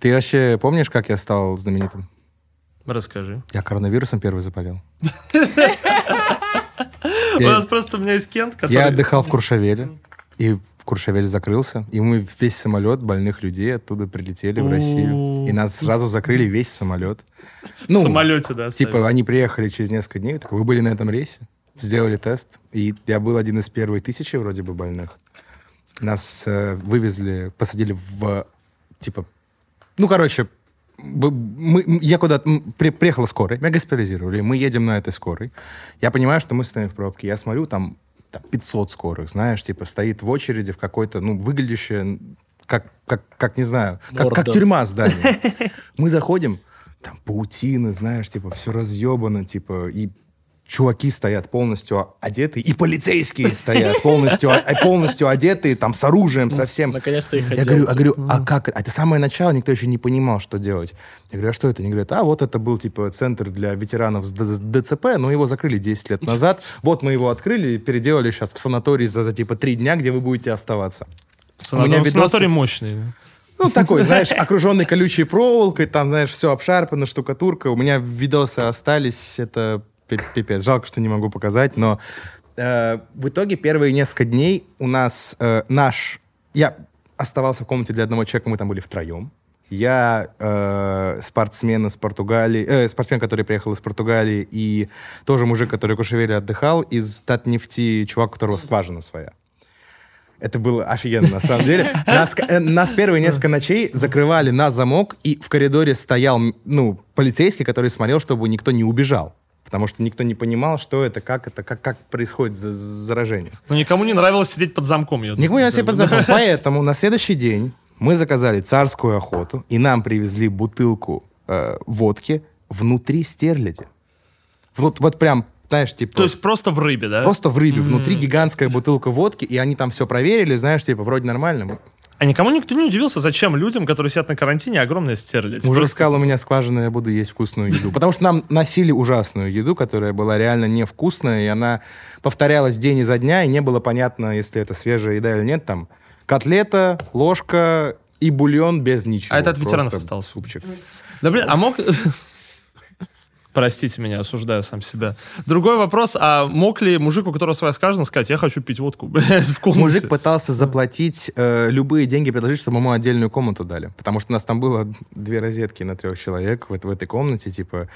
Ты вообще помнишь, как я стал знаменитым? Расскажи. Я коронавирусом первый заболел. У нас просто у меня есть Кент, который... я отдыхал в Куршавеле, и в Куршавеле закрылся, и мы весь самолет больных людей оттуда прилетели в Россию, и нас сразу закрыли весь самолет. в самолете, да. Типа, оставили. они приехали через несколько дней, так вы были на этом рейсе, сделали тест, и я был один из первой тысячи вроде бы больных. Нас э, вывезли, посадили в, типа, ну, короче, мы, я куда-то, при- приехала скорая, меня госпитализировали, мы едем на этой скорой. Я понимаю, что мы стоим в пробке, я смотрю, там, там 500 скорых, знаешь, типа, стоит в очереди в какой-то, ну, выглядящее, как, как, как не знаю, как, как тюрьма здание. Мы заходим, там паутина, знаешь, типа, все разъебано, типа, и чуваки стоят полностью одетые, и полицейские стоят полностью, о- полностью одетые, там, с оружием совсем. Наконец-то их Я говорю, а, говорю, а как? это? А это самое начало, никто еще не понимал, что делать. Я говорю, а что это? Они говорят, а вот это был, типа, центр для ветеранов с ДЦП, но его закрыли 10 лет назад. Вот мы его открыли и переделали сейчас в санаторий за, за типа, три дня, где вы будете оставаться. Санаторий, у меня ну, видосы- санаторий мощный. Ну, такой, знаешь, окруженный колючей проволокой, там, знаешь, все обшарпано, штукатурка. У меня видосы остались, это пипец. Жалко, что не могу показать, но э, в итоге первые несколько дней у нас э, наш... Я оставался в комнате для одного человека, мы там были втроем. Я э, спортсмен из Португалии, э, спортсмен, который приехал из Португалии, и тоже мужик, который в Кушевере отдыхал, из Татнефти, чувак, у которого скважина своя. Это было офигенно, на самом деле. Нас, э, нас первые несколько ночей закрывали на замок, и в коридоре стоял, ну, полицейский, который смотрел, чтобы никто не убежал. Потому что никто не понимал, что это, как это, как, как происходит за- заражение. Ну, никому не нравилось сидеть под замком. я Никому не думаю. себе под замком. Поэтому на следующий день мы заказали царскую охоту, и нам привезли бутылку э, водки внутри стерляди. Вот, вот прям, знаешь, типа... То есть просто в рыбе, да? Просто в рыбе. Внутри гигантская бутылка водки, и они там все проверили, знаешь, типа, вроде нормально. А никому никто не удивился, зачем людям, которые сидят на карантине, огромная стерлядь. Мужик Просто- сказал, у меня скважина, я буду есть вкусную еду. Потому что нам носили ужасную еду, которая была реально невкусная, и она повторялась день изо дня, и не было понятно, если это свежая еда или нет. Там котлета, ложка и бульон без ничего. А это от ветеранов осталось. Супчик. Да блин, а мог... Простите меня, осуждаю сам себя. Другой вопрос, а мог ли мужик, у которого своя скважина, сказать, я хочу пить водку, блядь, в комнате? Мужик пытался заплатить э, любые деньги, предложить, чтобы ему отдельную комнату дали. Потому что у нас там было две розетки на трех человек в, в этой комнате, типа...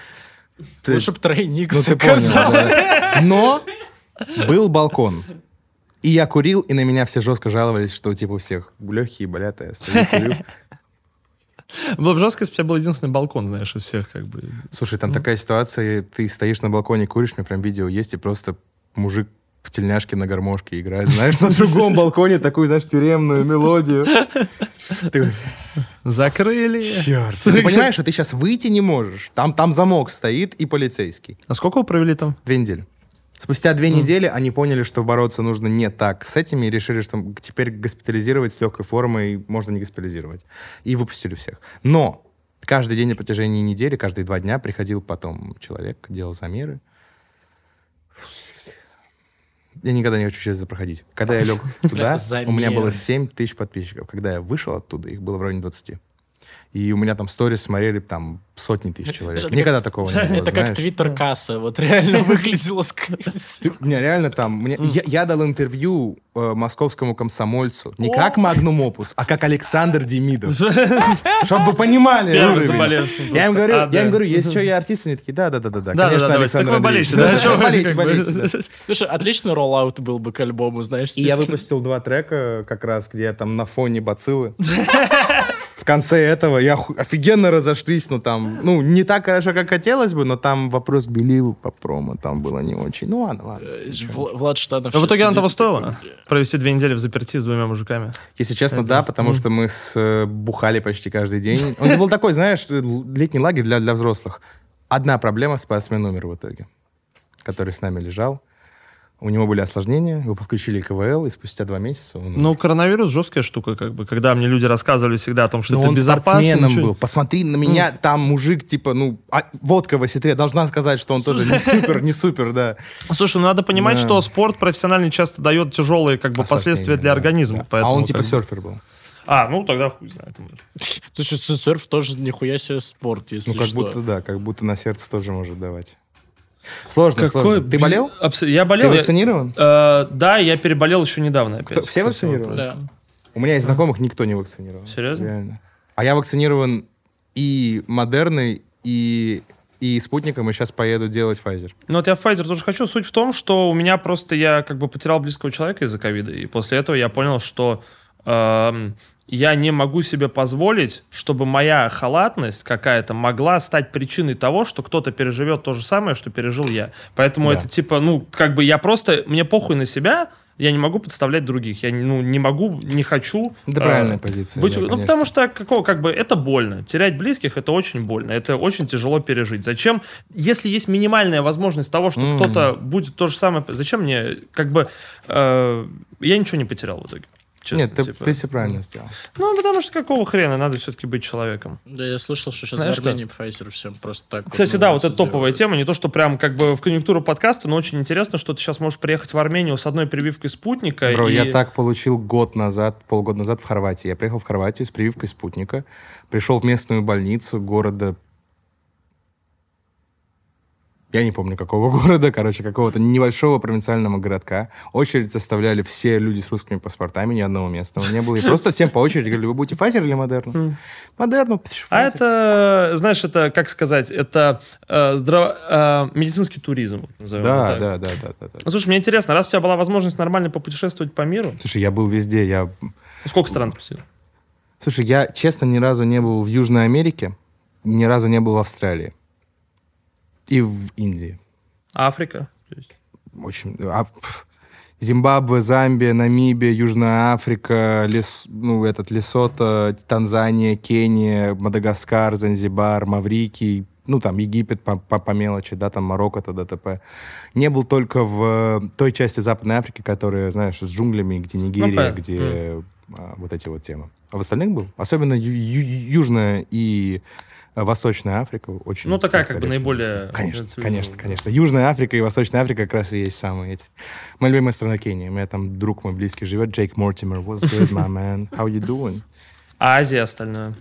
ты- Лучше бы тройник Ну, ты понял, да. Но был балкон. И я курил, и на меня все жестко жаловались, что типа у всех легкие болят, а я стою, курю. Было бы жестко, если бы у тебя был единственный балкон, знаешь, из всех, как бы. Слушай, там такая ситуация, ты стоишь на балконе, куришь, у меня прям видео есть, и просто мужик в тельняшке на гармошке играет, знаешь, на другом балконе такую, знаешь, тюремную мелодию. Ты Закрыли. Черт. Ты понимаешь, что ты сейчас выйти не можешь. Там, там замок стоит и полицейский. А сколько вы провели там? Две недели. Спустя две недели они поняли, что бороться нужно не так с этими, и решили, что теперь госпитализировать с легкой формой можно не госпитализировать. И выпустили всех. Но каждый день на протяжении недели, каждые два дня приходил потом человек, делал замеры. Я никогда не хочу через это проходить. Когда я лег туда, у меня было Замеры. 7 тысяч подписчиков. Когда я вышел оттуда, их было в районе 20. И у меня там сторис смотрели там сотни тысяч человек. Это Никогда как- такого не было, Это как знаешь. твиттер-касса. Вот реально выглядело скорее всего. Не, реально там... мне- я, я дал интервью э, московскому комсомольцу. Не как Magnum Opus, а как Александр Демидов. Чтобы вы понимали Я им говорю, А, я да. им говорю, есть что, я артист? Они такие, да-да-да-да. Да, да, Конечно, да, давайте. Так Александр вы Андреевич. болеете, да? Болейте, как болейте, да. Слушай, отличный роллаут был бы к альбому, знаешь. И я выпустил два трека как раз, где я там на фоне бациллы. В конце этого я офигенно разошлись, но там, ну, не так хорошо, как хотелось бы, но там вопрос к Беливу по промо, там было не очень. Ну, ладно, ладно. Э, Вла- Влад Штанов Но в итоге сидит того стоило? Провести две недели в заперти с двумя мужиками. Если честно, да, потому что мы с, э, бухали почти каждый день. Он был такой, знаешь, летний лагерь для, для взрослых. Одна проблема, спортсмен умер в итоге, который с нами лежал. У него были осложнения, его подключили к КВЛ, и спустя два месяца он. Ну, коронавирус жесткая штука, как бы. Когда мне люди рассказывали всегда о том, что Но это он безопасно. спортсменом ничего- был. Посмотри на меня, там мужик, типа, ну, а, водка в осетре. Должна сказать, что он тоже не супер, не супер, да. Слушай, ну надо понимать, Да. что спорт профессиональный часто дает тяжелые как бы последствия для Да, организма. да. поэтому а он типа как серфер был. А, ну тогда хуй знает. Слушай, серф тоже нихуя себе спорт, если Ну, как что. будто, да, как будто на сердце тоже может давать. Сложно, Какой сложно. Ты болел? Абс- Я болел. Ты я- вакцинирован? Э, да, я переболел еще недавно опять. Кто- все вакцинированы? Да. У меня из знакомых никто не вакцинирован. Серьезно? Реально. А я вакцинирован и Модерной, и, и спутником, и сейчас поеду делать Pfizer. Ну вот я Pfizer тоже хочу. Суть в том, что у меня просто я как бы потерял близкого человека из-за ковида. И после этого я понял, что эм, я не могу себе позволить, чтобы моя халатность какая-то могла стать причиной того, что кто-то переживет то же самое, что пережил я. Поэтому Да. это типа, ну, как бы я просто, мне похуй на себя, я не могу подставлять других. Я ну, не могу, не хочу. Это э, правильная позиция. быть- да, ну, конечно. потому что какого, как бы, это больно. Терять близких это очень больно. Это очень тяжело пережить. Зачем, если есть минимальная возможность того, что Мгм. кто-то будет то же самое, зачем мне, как бы, э, я ничего не потерял в итоге. Честно, Нет, ты, типа. ты все правильно сделал. Ну, потому что какого хрена, надо все-таки быть человеком. Да, я слышал, что сейчас Знаешь в Армении Pfizer всем просто так. Кстати, вот да, вот это нравится топовая тема. Не то, что прям как бы в конъюнктуру подкаста, но очень интересно, что ты сейчас можешь приехать в Армению с одной прививкой спутника. Бро, и... я так получил год назад, полгода назад в Хорватии. Я приехал в Хорватию с прививкой спутника, пришел в местную больницу города я не помню какого города, короче, какого-то небольшого провинциального городка. Очередь составляли все люди с русскими паспортами, ни одного места не было. И просто всем по очереди говорили, вы будете Pfizer или Модерну? Модерну, А это, знаешь, это, как сказать, это э, здраво- э, медицинский туризм. Да, да, да, да, да, да. Слушай, мне интересно, раз у тебя была возможность нормально попутешествовать по миру, Слушай, я был везде, я... сколько стран ты посетил? Слушай, я, честно, ни разу не был в Южной Америке, ни разу не был в Австралии. И в Индии. Африка? То есть- Очень... а, Зимбабве, Замбия, Намибия, Южная Африка, Лес, ну, этот Лесото, Танзания, Кения, Мадагаскар, Занзибар, Маврикий, ну, там, Египет по, по, по мелочи, да, там, Марокко, т.д. т.п. Не был только в той части Западной Африки, которая, знаешь, с джунглями, где Нигерия, понятно. где а, вот эти вот темы. А в остальных был. Особенно ю- ю- Южная и Восточная Африка очень... Ну, такая, как бы, наиболее. Конечно, конечно, конечно. Южная Африка и Восточная Африка как раз и есть самые эти. Моя любимая страна Кения. У меня там друг мой близкий живет, Джейк Мортимер. What's good, my man? How you doing? А Азия остальное?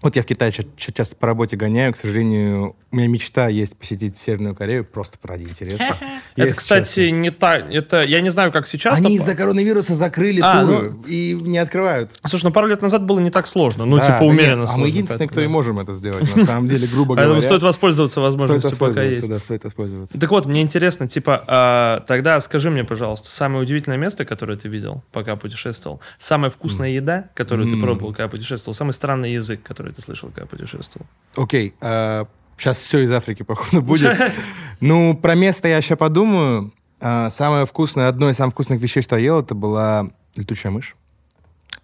Вот я в Китае ча- ча- часто по работе гоняю. К сожалению, у меня мечта есть посетить Северную Корею просто ради интереса. Это, кстати, не так. Это я не знаю, как сейчас. Они из-за коронавируса закрыли А, туры и не открывают. Слушай, ну пару лет назад было не так сложно. Ну, типа, умеренно А мы единственные, поэтому, кто и можем это сделать, на самом деле, грубо Поэтому говоря. стоит воспользоваться возможностью, пока есть. да, стоит воспользоваться. Так вот, мне интересно, типа, а, тогда скажи мне, пожалуйста, самое удивительное место, которое ты видел, пока путешествовал, самая вкусная еда, которую ты пробовал, когда путешествовал, самый странный язык, который ты слышал, когда путешествовал. Окей, сейчас все из Африки, походу, будет. Ну, про место я сейчас подумаю. А, Самое вкусное, одно из самых вкусных вещей, что я ел, это была летучая мышь.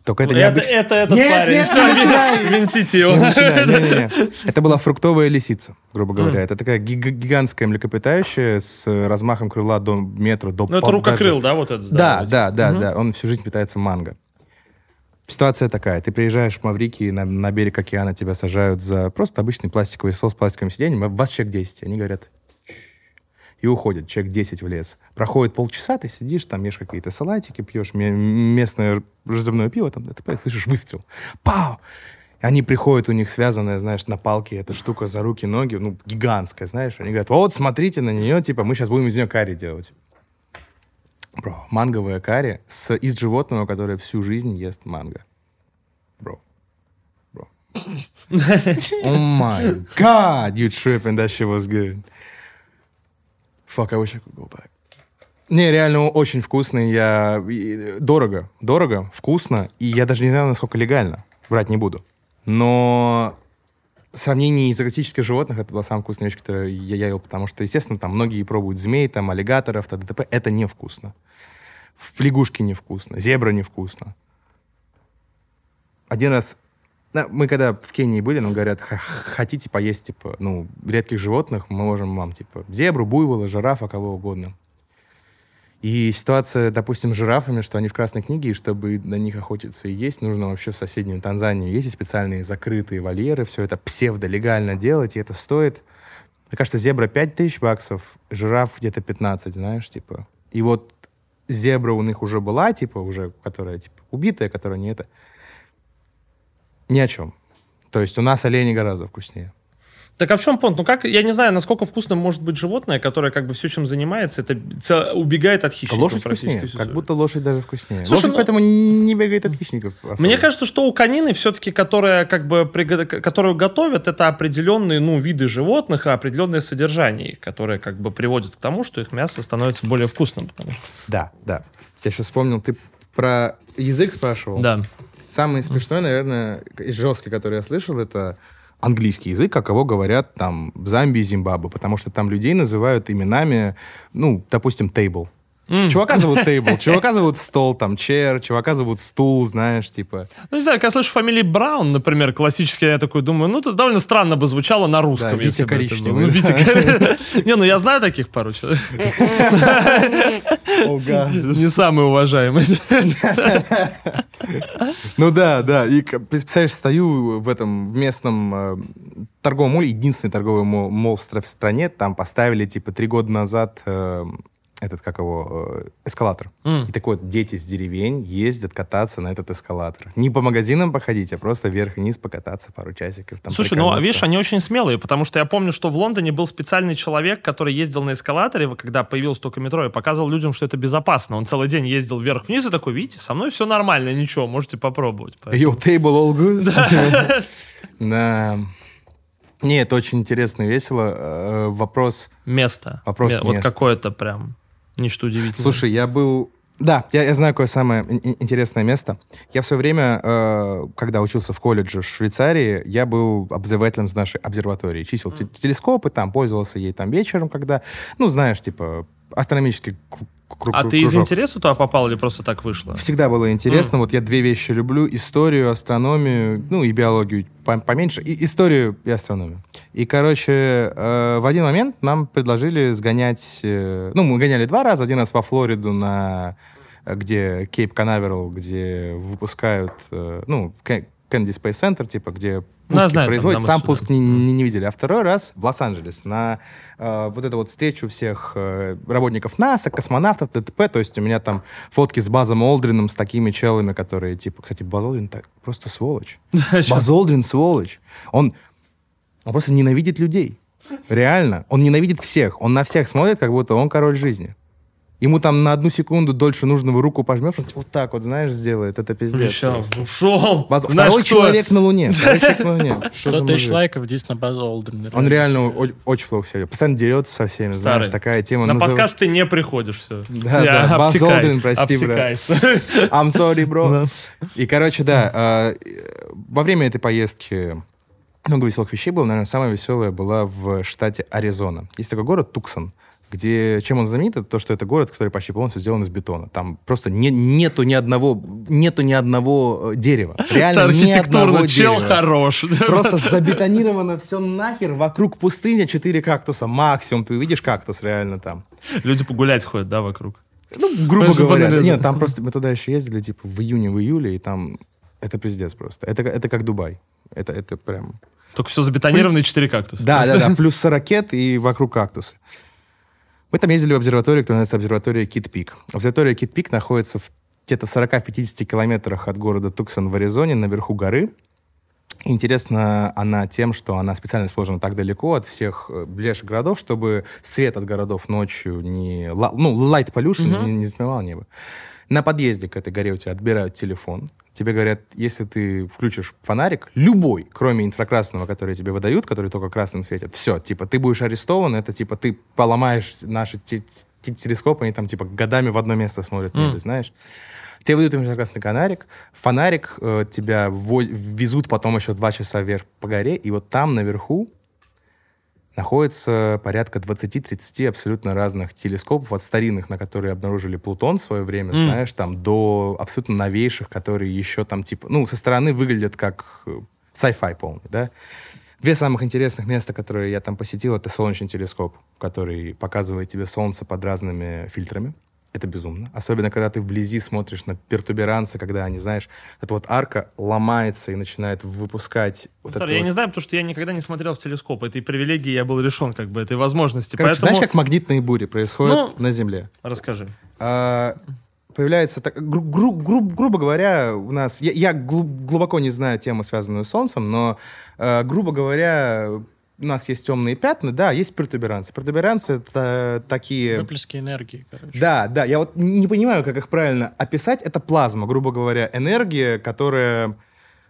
Только это не это, обыч- это этот Нет, парень. нет, Всё, не начинай. винтите его. Не начинай, не-не-не. Это была фруктовая лисица, грубо говоря. Это такая гиг- гигантская млекопитающее с размахом крыла до метра, до Ну, это рукокрыл, даже- да, вот этот? Да, да, да, Мгм. да. Он всю жизнь питается манго. Ситуация такая. Ты приезжаешь в Маврикий, на, на берег океана тебя сажают за просто обычный пластиковый стол с пластиковым сиденьем. Вас человек 10. Они говорят, и уходят, человек 10 в лес. Проходит полчаса, ты сидишь, там ешь какие-то салатики, пьешь ме- местное разливное пиво, там, ты слышишь выстрел. Пау! Они приходят, у них связанная, знаешь, на палке эта штука за руки, ноги, ну, гигантская, знаешь. Они говорят, вот, смотрите на нее, типа, мы сейчас будем из нее карри делать. Бро, манговая карри с, из животного, которое всю жизнь ест манго. Бро. Бро. Oh my god, you tripping, that shit was good. Fuck, I wish I could go back. Не, реально очень вкусный. Я... Дорого. Дорого, вкусно. И я даже не знаю, насколько легально. Врать не буду. Но в сравнении из экзотических животных это была самая вкусная вещь, которую я, ел, потому что, естественно, там многие пробуют змей, там, аллигаторов, т.д. Это невкусно. В лягушке невкусно, зебра невкусно. Один раз... да, мы когда в Кении были, нам говорят, «Х- хотите поесть, типа, ну, редких животных, мы можем вам, типа, зебру, буйвола, жирафа, кого угодно. И ситуация, допустим, с жирафами, что они в Красной книге, и чтобы на них охотиться и есть, нужно вообще в соседнюю Танзанию ездить, специальные закрытые вольеры, все это псевдолегально делать, и это стоит, мне кажется, зебра 5 тысяч баксов, жираф где-то 15, знаешь, типа. И вот зебра у них уже была, типа, уже, которая, типа, убитая, которая не это. Ни о чем. То есть у нас олени гораздо вкуснее. Так а в чем понт? Ну как, я не знаю, насколько вкусно может быть животное, которое как бы все, чем занимается, это ц- убегает от хищников. Лошадь вкуснее. Как будто лошадь даже вкуснее. Слушай, лошадь ну- поэтому не бегает от хищников. особо. Мне кажется, что у конины все-таки, которая как бы приго- которую готовят, это определенные ну виды животных и определенное содержание, которое как бы приводит к тому, что их мясо становится более вкусным. потому Да, да. Я сейчас вспомнил, ты про язык спрашивал. Да. Самый смешной, наверное, и жесткий, который я слышал, это английский язык, как его говорят там в Замбии, Зимбабве, потому что там людей называют именами, ну, допустим, table. Чувака зовут table, чувака зовут стол, там, chair, чувака зовут стул, знаешь, типа. Ну, не знаю, когда слышу фамилии Браун, например, классический, я такой думаю, ну, это довольно странно бы звучало на русском. Да, Витя Коричневый. Ну, Витя Кор- Не, ну я знаю таких пару человек. Не самый уважаемый. Ну да, да. И, представляешь, стою в этом в местном э, торговом моле, единственный торговый мол, в стране, там поставили, типа, три года назад э, этот, как его, э, эскалатор. М. И так вот, дети с деревень ездят кататься на этот эскалатор. Не по магазинам походить, а просто вверх и вниз покататься пару часиков. Там Слушай, ну, прикольнуться. видишь, они очень смелые, потому что я помню, что в Лондоне был специальный человек, который ездил на эскалаторе, когда появилось только метро, и показывал людям, что это безопасно. Он целый день ездил вверх-вниз и такой, видите, со мной все нормально, ничего, можете попробовать. Поэтому- Yo, table all good? Да. Не, это очень интересно и весело. Э, Вопрос... Место. Вопрос Ме- Вот места. какое-то прям нечто удивительное. Слушай, я был... Да, я, я знаю, какое самое ин- ин- интересное место. Я в свое время, э, когда учился в колледже в Швейцарии, я был обозревателем с нашей обсерватории. Чистил те- телескопы, там, пользовался ей там вечером, когда... Ну, знаешь, типа, астрономический кру- кру- а кру- ты из кружок. интереса туда попал или просто так вышло? Всегда было интересно. Вот я две вещи люблю. Историю, астрономию, ну и биологию по- поменьше. И историю и астрономию. И, короче, э, в один момент нам предложили сгонять... э, ну, мы гоняли два раза. Один раз во Флориду на... э, где Кейп Канаверал, где выпускают... э, ну, Кеннеди Space Center, типа, где пуски знаю, на Сам пуск не, не- не видели. А второй раз в Лос-Анджелес на э, вот эту вот встречу всех э, работников НАСА, космонавтов, ТТП. То есть у меня там фотки с Базом Олдрином, с такими челами, которые, типа... Кстати, Баз Олдрин так просто сволочь. Баз Олдрин сволочь. Он, он просто ненавидит людей. Реально. Он ненавидит всех. Он на всех смотрит, как будто он король жизни. Ему там на одну секунду дольше нужно вы руку пожмешь, он вот так вот, знаешь, сделает. Это пиздец. Прищал. просто. Ушел. Баз- Знаешь, Второй кто? человек на Луне. Второй человек на Луне. Что за 100 тысяч лайков, здесь на базу Олден. Он реально очень плохо себя. Постоянно дерется со всеми, знаешь, такая тема. На подкаст ты не приходишь, все. Да, да, Баз Олдрин, прости, брат. I'm sorry, bro. И, короче, да, э, во время этой поездки много веселых вещей было. Наверное, самая веселая была в штате Аризона. Есть такой город Туксон, где чем он знаменит, это то, что это город, который почти полностью сделан из бетона. Там просто не- нету ни одного, нету ни одного э, дерева. Реально ни одного Архитектурно, чел дерева. хорош. Просто забетонировано все нахер, вокруг пустыня, четыре кактуса, максимум. Ты увидишь кактус реально там. Люди погулять ходят, да, вокруг? Ну, грубо Просто говоря. погуляли. Нет, там просто мы туда еще ездили, типа, в июне, в июле, и там это пиздец просто. Это, это как Дубай. Это, это прям... Только все забетонированные четыре кактуса. Да, да, да, плюс 40 и вокруг кактусы. Мы там ездили в обсерваторию, которая называется обсерватория Кит-Пик. Обсерватория Кит-Пик находится в, где-то в 40-50 километрах от города Туксон в Аризоне, наверху горы. Интересна она тем, что она специально расположена так далеко от всех э, ближайших городов, чтобы свет от городов ночью не... Ну, light pollution не, не затмевал небо. На подъезде к этой горе у тебя отбирают телефон. Тебе говорят, если ты включишь фонарик, любой, кроме инфракрасного, который тебе выдают, который только красным светит, все, типа, ты будешь арестован, это, типа, ты поломаешь наши те- те- телескопы, они там, типа, годами в одно место смотрят небо, знаешь. Тебе выдают инфракрасный фонарик, фонарик э, тебя везут потом еще два часа вверх по горе, и вот там наверху находится порядка 20-30 абсолютно разных телескопов, от старинных, на которые обнаружили Плутон в свое время, М. знаешь, там, до абсолютно новейших, которые еще там, типа, ну, со стороны выглядят как э, sci-fi полный, да. Две самых интересных места, которые я там посетил, это солнечный телескоп, который показывает тебе Солнце под разными фильтрами. Это безумно. Особенно, когда ты вблизи смотришь на пертуберанцы, когда они, знаешь, эта вот арка ломается и начинает выпускать... Вот Старый, я вот- не знаю, потому что я никогда не смотрел в телескоп. Этой привилегии я был лишен, как бы, этой возможности. Короче, Поэтому... знаешь, как магнитные бури происходят Ну, на Земле? Расскажи. А, появляется, так, гру- гру- гру- грубо говоря, у нас... Я, я глу- глубоко не знаю тему, связанную с Солнцем, но, э, грубо говоря, у нас есть темные пятна, да, есть пертуберанцы. Пертуберанцы — это такие... Выплески энергии, короче. Да, да, я вот не понимаю, как их правильно описать. Это плазма, грубо говоря, энергия, которая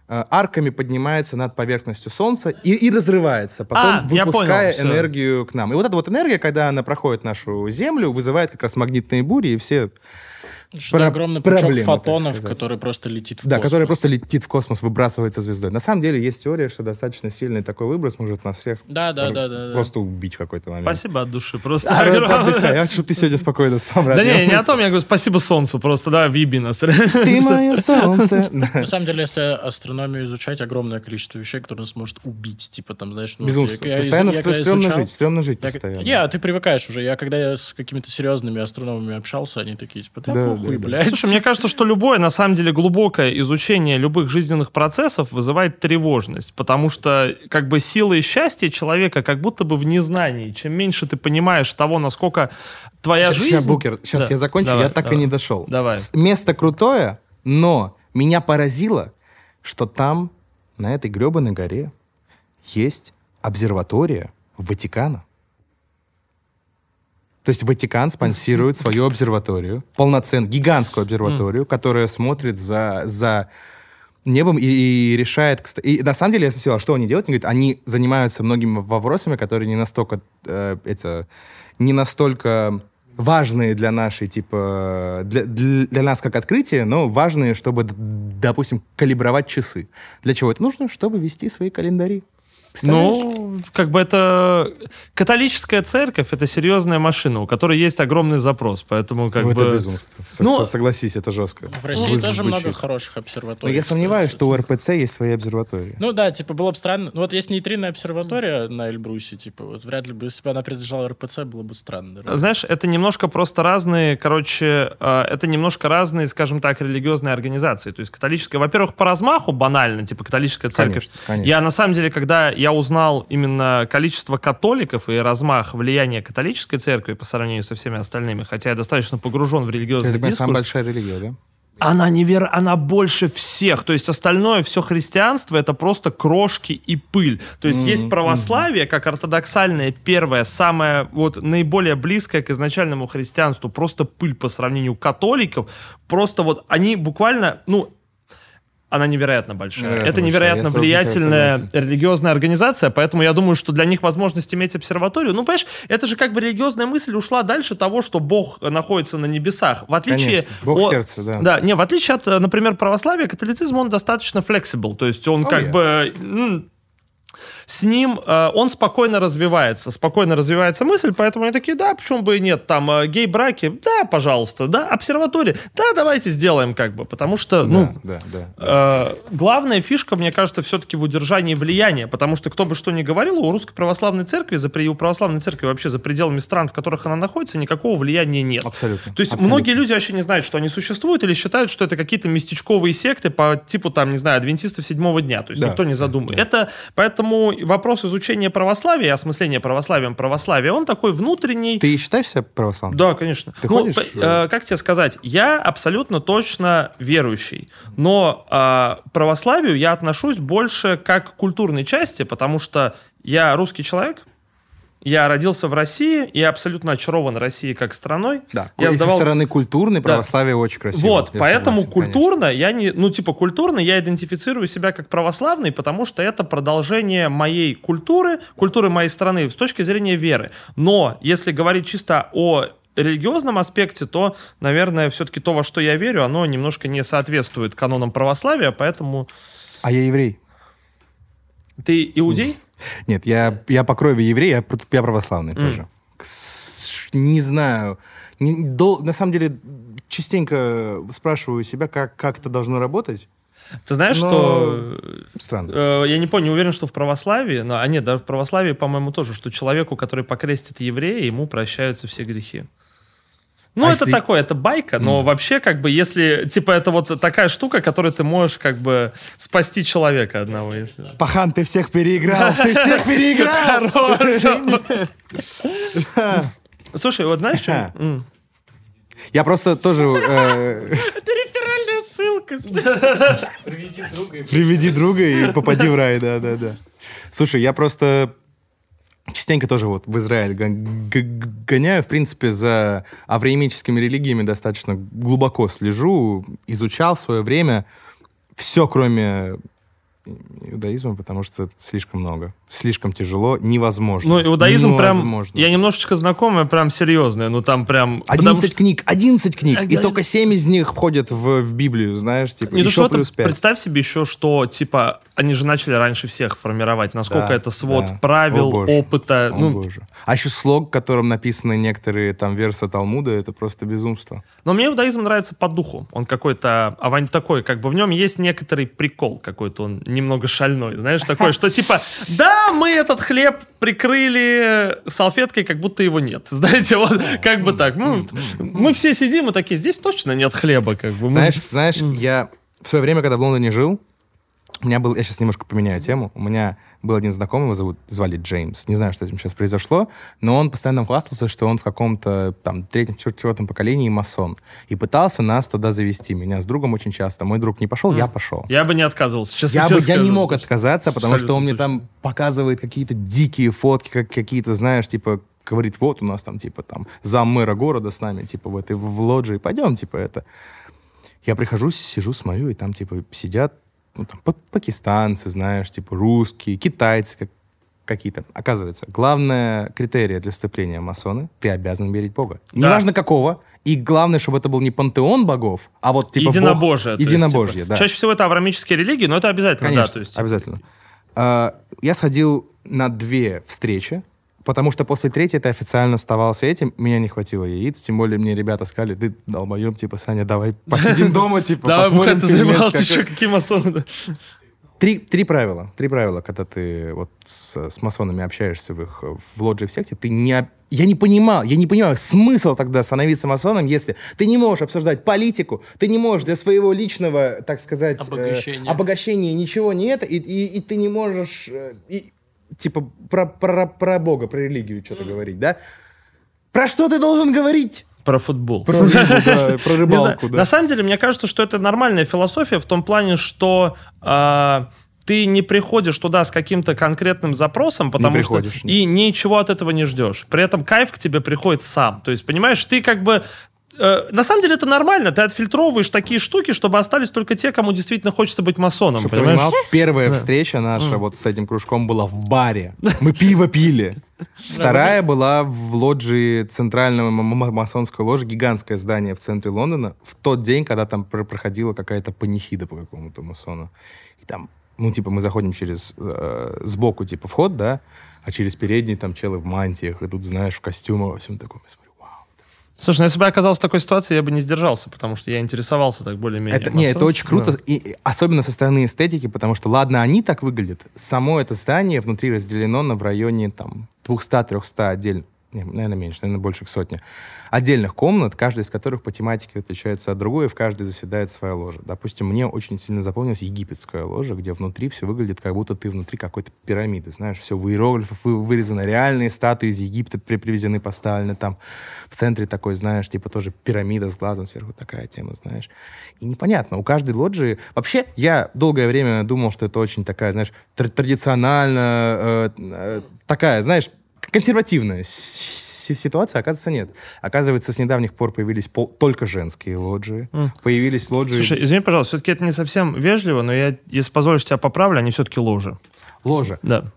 э, арками поднимается над поверхностью Солнца и, и разрывается, потом А, выпуская понял, энергию к нам. И вот эта вот энергия, когда она проходит нашу Землю, вызывает как раз магнитные бури и все... Что Про- огромный пучок так фотонов, который просто летит в Да, космос. которая просто летит в космос, выбрасывается звездой. На самом деле есть теория, что достаточно сильный такой выброс может нас всех Да, да, просто, да, да, да. просто убить в какой-то момент. Спасибо от души. Просто А, огромное. отдыхай. Я хочу, чтобы ты сегодня спокойно спал. Да не, не о том, я говорю, спасибо солнцу, просто, да, въеби нас. Ты мое солнце. На самом деле, если астрономию изучать, огромное количество вещей, которые нас может убить. Типа там, знаешь, ну, Постоянно стрёмно жить, стрёмно жить постоянно. Не, а ты привыкаешь уже. Я когда я с какими-то серьезными астрономами общался, они такие, типа, да, Да, похуй, Хуй, блядь. Слушай, мне кажется, что любое, на самом деле, глубокое изучение любых жизненных процессов вызывает тревожность, потому что как бы сила и счастье человека как будто бы в незнании. Чем меньше ты понимаешь того, насколько твоя Сейчас, жизнь... сейчас, Букер, сейчас Да, я закончу, давай, я так давай. и не дошел. Давай. Место крутое, но меня поразило, что там, на этой гребаной горе, есть обсерватория Ватикана. То есть Ватикан спонсирует свою обсерваторию, полноценную, гигантскую обсерваторию, которая смотрит за, за небом и, и решает... И на самом деле я спросил, а что они делают? Они говорят, они занимаются многими вопросами, которые не настолько... э, это, не настолько важные для нашей, типа, для, для, нас как открытие, но важные, чтобы, допустим, калибровать часы. Для чего это нужно? Чтобы вести свои календари. Ну, как бы это... Католическая церковь — это серьезная машина, у которой есть огромный запрос, поэтому как Ну, бы... это безумство. С- Ну, согласись, это жестко. В России Вы- тоже звучит. много хороших Но обсерваторий. я сомневаюсь, что у РПЦ есть свои обсерватории. Ну да, типа было бы странно. Ну вот есть нейтринная обсерватория на Эльбрусе, типа вот вряд ли бы, если бы она принадлежала РПЦ, было бы странно. да. Знаешь, это немножко просто разные, короче, э, это немножко разные, скажем так, религиозные организации. То есть католическая, во-первых, по размаху банально, типа католическая церковь. Конечно, конечно. Я на самом деле, когда я узнал именно количество католиков и размах влияния католической церкви по сравнению со всеми остальными, хотя я достаточно погружен в религиозный Это, дискурс, самая большая религия, да? она невер... она больше всех. То есть остальное, все христианство, это просто крошки и пыль. То есть есть православие, как ортодоксальное первое, самое вот наиболее близкое к изначальному христианству, просто пыль по сравнению католиков. Просто вот они буквально, ну, она невероятно большая. Невероятно это большая. невероятно Я с тобой влиятельная религиозная организация, поэтому я думаю, что для них возможность иметь обсерваторию, ну, понимаешь, это же как бы религиозная мысль ушла дальше того, что Бог находится на небесах. В отличие... Конечно. Бог от- сердце, да. Да, не, в отличие от, например, православия, католицизм, он достаточно flexible, то есть он Oh, как yeah. бы... с ним э, он спокойно развивается, спокойно развивается мысль, поэтому они такие, да, почему бы и нет, там э, гей-браки, да, пожалуйста, да, обсерватория, да, давайте сделаем как бы, потому что, ну, да, да. Э, главная фишка, мне кажется, все-таки в удержании влияния, потому что кто бы что ни говорил, у Русской Православной Церкви, за, у Православной Церкви вообще за пределами стран, в которых она находится, никакого влияния нет. Абсолютно. То есть Абсолютно. многие люди вообще не знают, что они существуют, или считают, что это какие-то местечковые секты по типу, там, не знаю, адвентистов седьмого дня. То есть Да, никто не задумывает. Это поэтому вопрос изучения православия осмысления православием православия, он такой внутренний. Ты считаешь себя православным? Да, конечно. Ты ну, ходишь, п- э, как тебе сказать, я абсолютно точно верующий, но э, православию я отношусь больше как к культурной части, потому что я русский человек, я родился в России, и абсолютно очарован Россией как страной. Да. Я Со сдавал стороны культурной православие очень красиво. вот, поэтому согласен, культурно я не, ну типа культурно я идентифицирую себя как православный, потому что это продолжение моей культуры, культуры моей страны с точки зрения веры. Но если говорить чисто о религиозном аспекте, то, наверное, все-таки то, во что я верю, оно немножко не соответствует канонам православия, поэтому конечно. А я еврей. ты иудей? Нет, я, я по крови еврей, я, я православный тоже. Кс- Не знаю. Не- дол- на самом деле, частенько спрашиваю себя, как, как это должно работать. Ты знаешь, Но- что Странно. Э, я не помню, не уверен, что в православии, но, а нет, даже в православии, по-моему, тоже, что человеку, который покрестит еврея, ему прощаются все грехи. Ну, А это если- такое, это байка, но вообще, как бы, если, типа, это вот такая штука, которой ты можешь, как бы, спасти человека одного, если... Пахан, ты всех переиграл! Ты всех переиграл! Слушай, вот знаешь, что... Я просто тоже... э, Реферальная ссылка. Приведи друга и попади в рай, да, да, да. Слушай, я просто частенько тоже вот в Израиль гоняю, в принципе, за авраамическими религиями достаточно глубоко слежу, изучал в свое время. Все, кроме иудаизма, потому что слишком много, слишком тяжело, невозможно. Ну, иудаизм прям... Невозможно. Я немножечко знакомая, прям серьезная, ну, там прям... потому 11 что- книг, 11 книг, и Один- только 7 из них входят в, в Библию, знаешь, типа, Не еще что это, плюс 5. представь себе еще, что, типа, они же начали раньше всех формировать, насколько Да, это свод да. правил, О, боже. опыта. О, ну, боже. А еще слог, которым написаны некоторые там версы Талмуда, это просто безумство. Но мне иудаизм нравится по духу. Он какой-то авань такой, как бы в нем есть некоторый прикол какой-то, он немного шальной, знаешь, такой, что типа, да, мы этот хлеб прикрыли салфеткой, как будто его нет. Знаете, вот как бы так. Ну, мы все сидим и такие, здесь точно нет хлеба, как бы. Мы- Знаешь, знаешь, я в свое время, когда в Лондоне жил, у меня был, я сейчас немножко поменяю тему, у меня был один знакомый, его зовут, звали Джеймс. Не знаю, что с ним сейчас произошло, но он постоянно хвастался, что он в каком-то там третьем, четвертом поколении масон. И пытался нас туда завести. Меня с другом очень часто. Мой друг не пошел, я пошел. Я бы не отказывался, честно Я, бы, я не скажу. мог отказаться, потому что он мне там показывает какие-то дикие фотки, как какие-то, знаешь, типа, говорит, вот у нас там, типа, там, зам мэра города с нами, типа, в этой, в лоджии, пойдем, типа, это. Я прихожу, сижу, смотрю, и там, типа, сидят, ну, там, па- пакистанцы, знаешь, типа, русские, китайцы, как, какие-то. Оказывается, главное критерия для вступления в масоны — ты обязан верить Бога. Да. Неважно какого. И главное, чтобы это был не пантеон богов, а вот, типа, Бог- Единобожие. есть, Единобожие, типа, да. Чаще всего это авраамические религии, но это обязательно, Конечно, да. То есть, обязательно. А, Я сходил на две встречи, потому что после третьей ты официально оставался этим, меня не хватило яиц, тем более мне ребята сказали, ты долбоем, типа, Саня, давай посидим дома, типа, Да, посмотрим ты заебал, ты какой». что, какие масоны? Три, три правила. Три правила, когда ты вот с, с масонами общаешься в их в лоджии в секте, ты не... Я не понимал, я не понимаю смысл тогда становиться масоном, если ты не можешь обсуждать политику, ты не можешь для своего личного, так сказать, э, Обогащения. обогащения ничего не это, и, и, и ты не можешь, э, и, типа, про, про, про Бога, про религию что-то говорить, да? Про что ты должен говорить? Про футбол. Про рыбу, да, про Не рыбалку, да. На самом деле, мне кажется, что это нормальная философия в том плане, что а, ты не приходишь туда с каким-то конкретным запросом, потому что приходишь, нет. и ничего от этого не ждешь. При этом кайф к тебе приходит сам. То есть, понимаешь, ты как бы э, на самом деле это нормально. Ты отфильтровываешь такие штуки, чтобы остались только те, кому действительно хочется быть масоном. Чтоб ты понимаешь? понимал, первая встреча наша вот с этим кружком была в баре. Мы пиво пили. Вторая была в лоджии центрального масонской ложи, гигантское здание в центре Лондона, в тот день, когда там пр- проходила какая-то панихида по какому-то масону. И там, ну, типа, мы заходим через э, сбоку, типа, вход, да, а через передний там челы в мантиях идут, знаешь, в костюмах, во всем таком. Слушай, ну если бы я оказался в такой ситуации, я бы не сдержался, потому что я интересовался так более-менее. Это, не, это очень круто, и, и особенно со стороны эстетики, потому что, ладно, они так выглядят, само это здание внутри разделено на в районе там 200-300 отдельных, не, наверное, меньше, наверное, больше к сотне, отдельных комнат, каждая из которых по тематике отличается от другой, и в каждой заседает своя ложа. Допустим, мне очень сильно запомнилась египетская ложа, где внутри все выглядит, как будто ты внутри какой-то пирамиды, знаешь, все в иероглифах вы- вырезано, реальные статуи из Египта при- привезены, поставлены там. В центре такой, знаешь, типа тоже пирамида с глазом сверху, такая тема, знаешь. И непонятно, у каждой лоджии... Вообще, я долгое время думал, что это очень такая, знаешь, тр- традиционально, э, э, такая, знаешь, консервативная ситуация, оказывается, нет. Оказывается, с недавних пор появились пол- только женские лоджии. Появились лоджии... Слушай, извини, пожалуйста, все-таки это не совсем вежливо, но я, если позволишь, тебя поправлю, они все-таки ложи. ложа. Да.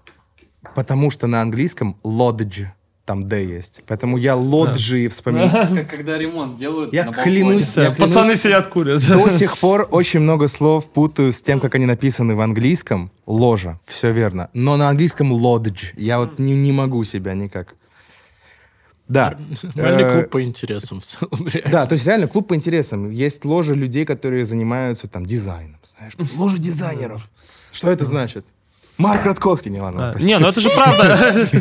Потому что на английском lodge, там D есть. Поэтому я лоджии вспоминаю. Как когда ремонт делают Я клянусь, я Пацаны клянусь, сидят курят. до сих пор очень много слов путаю с тем, как они написаны в английском. Ложа, все верно. Но на английском lodge. Я вот не, не могу себя никак. Да. Нормальный Э, клуб по интересам в целом, реально. Да, то есть реально клуб по интересам. Есть ложи людей, которые занимаются там дизайном, знаешь. Ложа дизайнеров. Что это значит? Марк Ротковский, не ладно. Не, ну это же правда.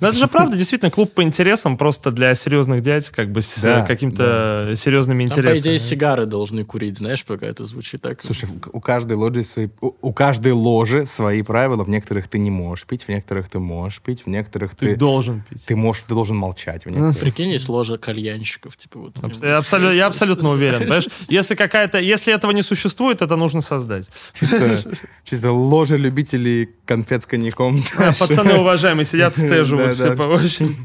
Ну это же правда, действительно, клуб по интересам просто для серьезных дядь, как бы с какими-то серьезными Там, по идее, интересами. сигары должны курить, знаешь, пока это звучит так. Слушай, у каждой ложи свои, у, каждой ложи свои правила. В некоторых ты не можешь пить, в некоторых ты можешь пить, в некоторых ты, Ты должен пить. ты можешь, ты должен молчать. Прикинь, есть ложа кальянщиков, типа вот. Я абсолютно, я абсолютно уверен. Понимаешь? Если какая-то, если этого не существует, это нужно создать. Чисто, чисто ложа любителей конфет с коньяком. А. Пацаны уважаемые сидят, сцеживают все по очень.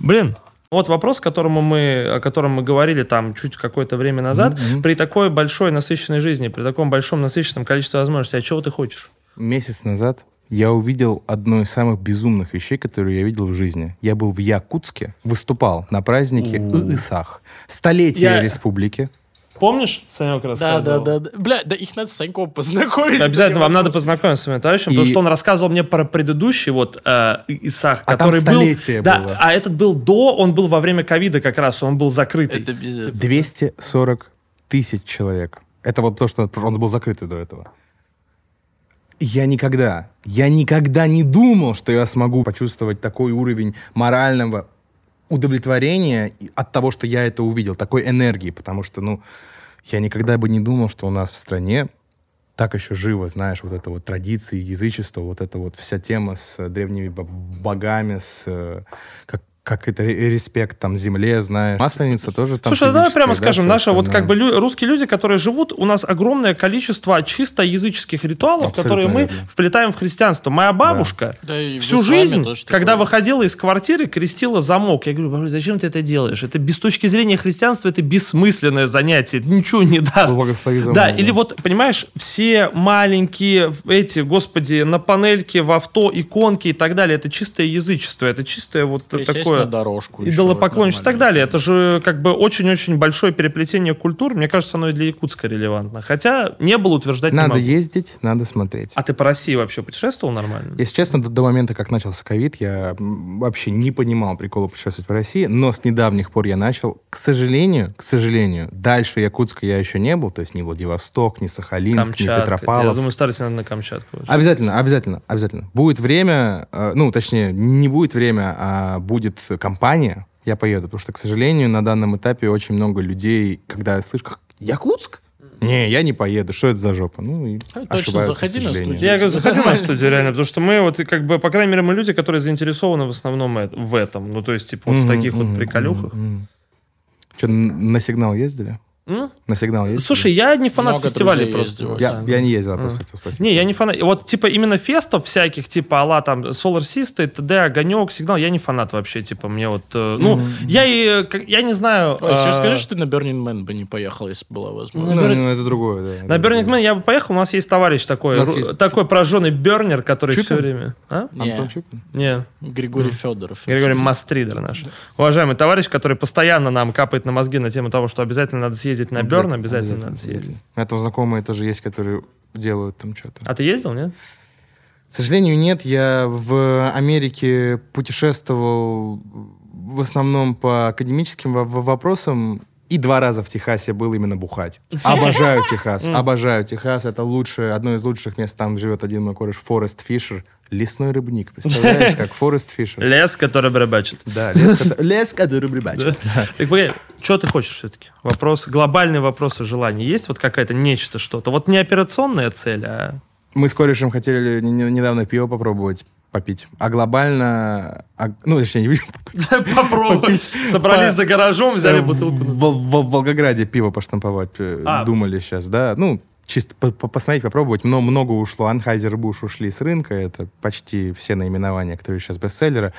Блин, вот вопрос, которому мы, о котором мы говорили там чуть какое-то время назад. При такой большой насыщенной жизни, при таком большом насыщенном количестве возможностей, а чего ты хочешь? Месяц назад я увидел одну из самых безумных вещей, которые я видел в жизни. Я был в Якутске, выступал на празднике Исах. Столетие республики. Помнишь, Санек рассказывал? да, да, да. Бля, да их надо с Саньком познакомить. Обязательно вам надо познакомиться с своим товарищем, потому И- что он рассказывал мне про предыдущий вот э, Исах, А там который был... столетие да, было. а этот был до, он был во время ковида как раз, он был закрытый. Это пиздец. 240 тысяч человек. Это вот то, что он был закрытый до этого. Я никогда, я никогда не думал, что я смогу почувствовать такой уровень морального удовлетворения от того, что я это увидел, такой энергии, потому что, ну, я никогда бы не думал, что у нас в стране так еще живо, знаешь, вот это вот традиции, язычество, вот эта вот вся тема с древними бо- богами, с э, как, как это ре- респект там земле, знаешь. Масленица тоже там Слушай, а давай прямо да, скажем, наши вот как бы лю- русские люди, которые живут, у нас огромное количество чисто языческих ритуалов, Абсолютно которые мы верно. вплетаем в хрисианство. Моя бабушка Да в всю жизнь, тоже когда такое. выходила из квартиры, крестила замок. Я говорю, зачем ты это делаешь? Это без точки зрения христианства, это бессмысленное занятие, это ничего не даст. Благослови замок, Да, да. или вот, понимаешь, все маленькие эти, господи, на панельке, в авто, иконки и так далее, это чистое язычество, это чистое вот Присесть такое на дорожку. идолопоклонничество и так далее. Это же как бы очень-очень большое переплетение культур. Мне кажется, оно и для Якутска релевантно. Хотя не было утверждать не Надо могу. ездить, надо смотреть. А ты по России вообще путешествовал нормально? Если честно, до, до момента, как начался ковид, я вообще не понимал прикола путешествовать по России, но с недавних пор я начал. К сожалению, к сожалению, дальше Якутска я еще не был, то есть ни Владивосток, ни Сахалинск, ни Камчатка. Я Петропавловск. думаю, старте надо на Камчатку. вообще. Обязательно, обязательно, обязательно. Будет время, э, ну, точнее, не будет время, а будет компания, я поеду. Потому что, к сожалению, на данном этапе очень много людей, когда я слышу, как Якутск? Не, я не поеду. Что это за жопа? Ну, и А, точно, заходи на студию. Я говорю, заходи на студию, реально, потому что мы вот, как бы, по крайней мере, мы люди, которые заинтересованы в основном в этом. Ну, то есть, типа, вот в таких вот приколюхах. Что, на сигнал ездили? М? На сигнал ездили? Слушай, я не фанат Много фестивалей просто. я, Да. я не ездил, я просто хотел спросить. Не, я не фанат. Вот, типа, именно фестов всяких, типа, алла там, Solar System, ТД, Огонек, Сигнал, я не фанат вообще, типа, мне вот, э, ну, я и, как- я не знаю... Ой, э, сейчас скажи, что ты на Burning Man бы не поехал, если бы была Ну, возможность. да, ну, это другое, да. На Burning. Man я бы поехал, у нас есть товарищ такой, ру- есть- такой прожженный бернер, который Чупин? все время... А? Не, Антон Чупин? Не, Григорий Федоров. Григорий Мастридер наш. Уважаемый товарищ, который постоянно нам капает на мозги на тему того, что обязательно надо съездить на Берн, обязательно надо съездить. У меня там знакомые тоже есть, которые делают там что-то. А ты ездил, нет? К сожалению, нет. Я в Америке путешествовал в основном по академическим во- во- вопросам. И два раза в Техасе был именно бухать. Обожаю Техас, обожаю Техас. Это лучшее, одно из лучших мест. Там живет один мой кореш, Форест Фишер. Лесной рыбник, представляешь, как Форест Фишер. Лес, который бребачит. Да, лес, кото- лес, который рыбачит. Так, погоди, что ты хочешь все-таки? Вопрос, глобальный вопрос и желание. Есть вот какая-то нечто, что-то? Вот не операционная цель, а... Мы с корешем хотели не- не- недавно пиво попробовать попить. А глобально... а- ну, точнее, не Попробовать. Собрались за гаражом, взяли в, бутылку. Вол- Волгограде пиво поштамповать э, А. думали сейчас, да. Ну, чисто по- по- посмотреть, попробовать. Но много ушло. Анхайзер Буш ушли с рынка. Это почти все наименования, которые сейчас бестселлеры.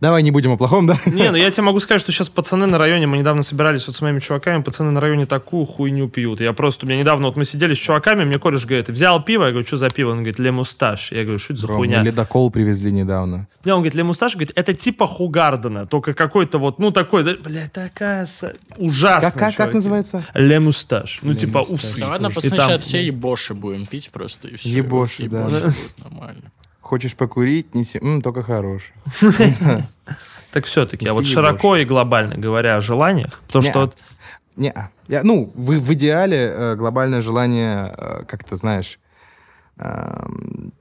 Давай не будем о плохом, да? Не, ну я тебе могу сказать, что сейчас пацаны на районе, мы недавно собирались вот с моими чуваками, пацаны на районе такую хуйню пьют. Я просто, у меня недавно, вот мы сидели с чуваками, мне кореш говорит, взял пиво, я говорю, что за пиво? Он говорит, ле мусташ. Я говорю, что это за Ром, хуйня? Ледокол привезли недавно. Не, он говорит, Ле Мусташ, говорит, это типа Хугардена, только какой-то вот, ну такой, бля, такая ужасная. Как, как, как чуваки. называется? Ле Мусташ. Ну, Ле типа Мусташ. усы. Да ладно, И пацаны, сейчас все ебоши будем пить просто, и все. Ебоши, да. будет нормально. Хочешь покурить? Неси. М, только хороший. Так все-таки, а вот широко и глобально говоря о желаниях, потому что вот Не, я, ну, в, в идеале э, глобальное желание, э, как то знаешь, эм,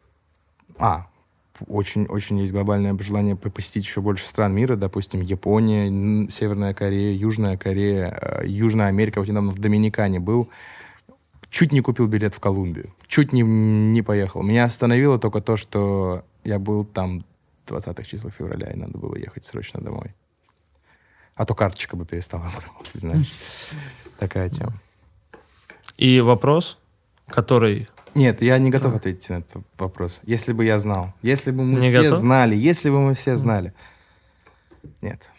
а, очень-очень есть глобальное желание посетить еще больше стран мира, допустим, Япония, Северная Корея, Южная Корея, э, Южная Америка. Вот недавно в Доминикане был. Чуть не купил билет в Колумбию. Чуть не, не поехал. Меня остановило только то, что я был там 20-х числах февраля, и надо было ехать срочно домой. А то карточка бы перестала работать, знаешь. Такая тема. и вопрос, который... Нет, я не готов ответить на этот вопрос. Если бы я знал. Если бы мы Не все готов? знали. Если бы мы все знали. Нет.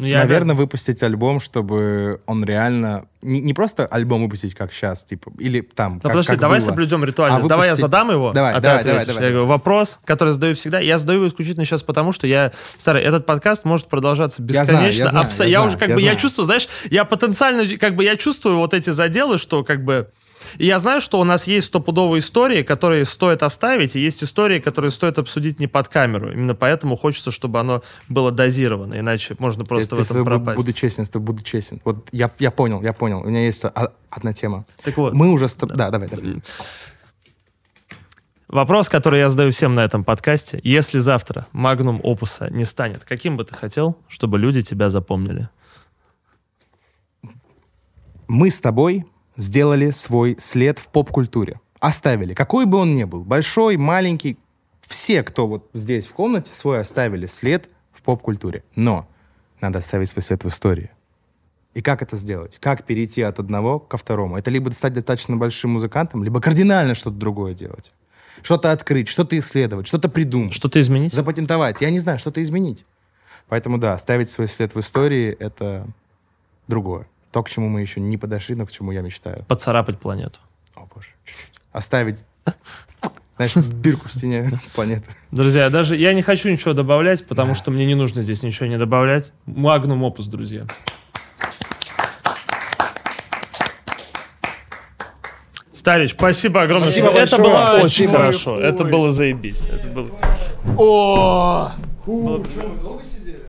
Ну, я Наверное, выпустить альбом, чтобы он реально... Не, не просто альбом выпустить, как сейчас, типа, или там, Ну, как, подожди, как давай было. соблюдем ритуальность. А давай я выпустить- задам его, Давай, а ты давай, давай, ответишь. давай. Я говорю, вопрос, который задаю всегда. Я задаю его исключительно сейчас потому, что я... Старый, этот подкаст может продолжаться Я знаю, бесконечно. я знаю, Абсо- я я знаю, уже как я бы, я знаю. чувствую, знаешь, я потенциально, как бы, я чувствую вот эти заделы, что как бы... И я знаю, что у нас есть стопудовые истории, которые стоит оставить, и есть истории, которые стоит обсудить не под камеру. Именно поэтому хочется, чтобы оно было дозировано, иначе можно просто Я в этом пропасть. буду честен, тобой буду честен. Вот я, я понял, я понял. У меня есть одна тема. Так вот. Мы уже... тоб- Да, давай, давай. Вопрос, который я задаю всем на этом подкасте. Если завтра магнум опуса не станет, каким бы ты хотел, чтобы люди тебя запомнили? Мы с тобой сделали свой след в поп-культуре. Оставили. Какой бы он ни был. Большой, маленький. Все, кто вот здесь в комнате, свой оставили след в поп-культуре. Но надо оставить свой след в истории. И как это сделать? Как перейти от одного ко второму? Это либо стать достаточно большим музыкантом, либо кардинально что-то другое делать. Что-то открыть, что-то исследовать, что-то придумать. Что-то изменить? Запатентовать. Я не знаю, что-то изменить. Поэтому да, ставить свой след в истории — это другое. То, к чему мы еще не подошли, но к чему я мечтаю. Поцарапать планету. О, боже, чуть-чуть. Оставить, знаешь, дырку в стене планеты. Друзья, даже я не хочу ничего добавлять, потому что мне не нужно здесь ничего не добавлять. Магнум опус, друзья. Старич, спасибо огромное. Спасибо это большое. было очень Спасибо. хорошо. Это было заебись. Это было... О!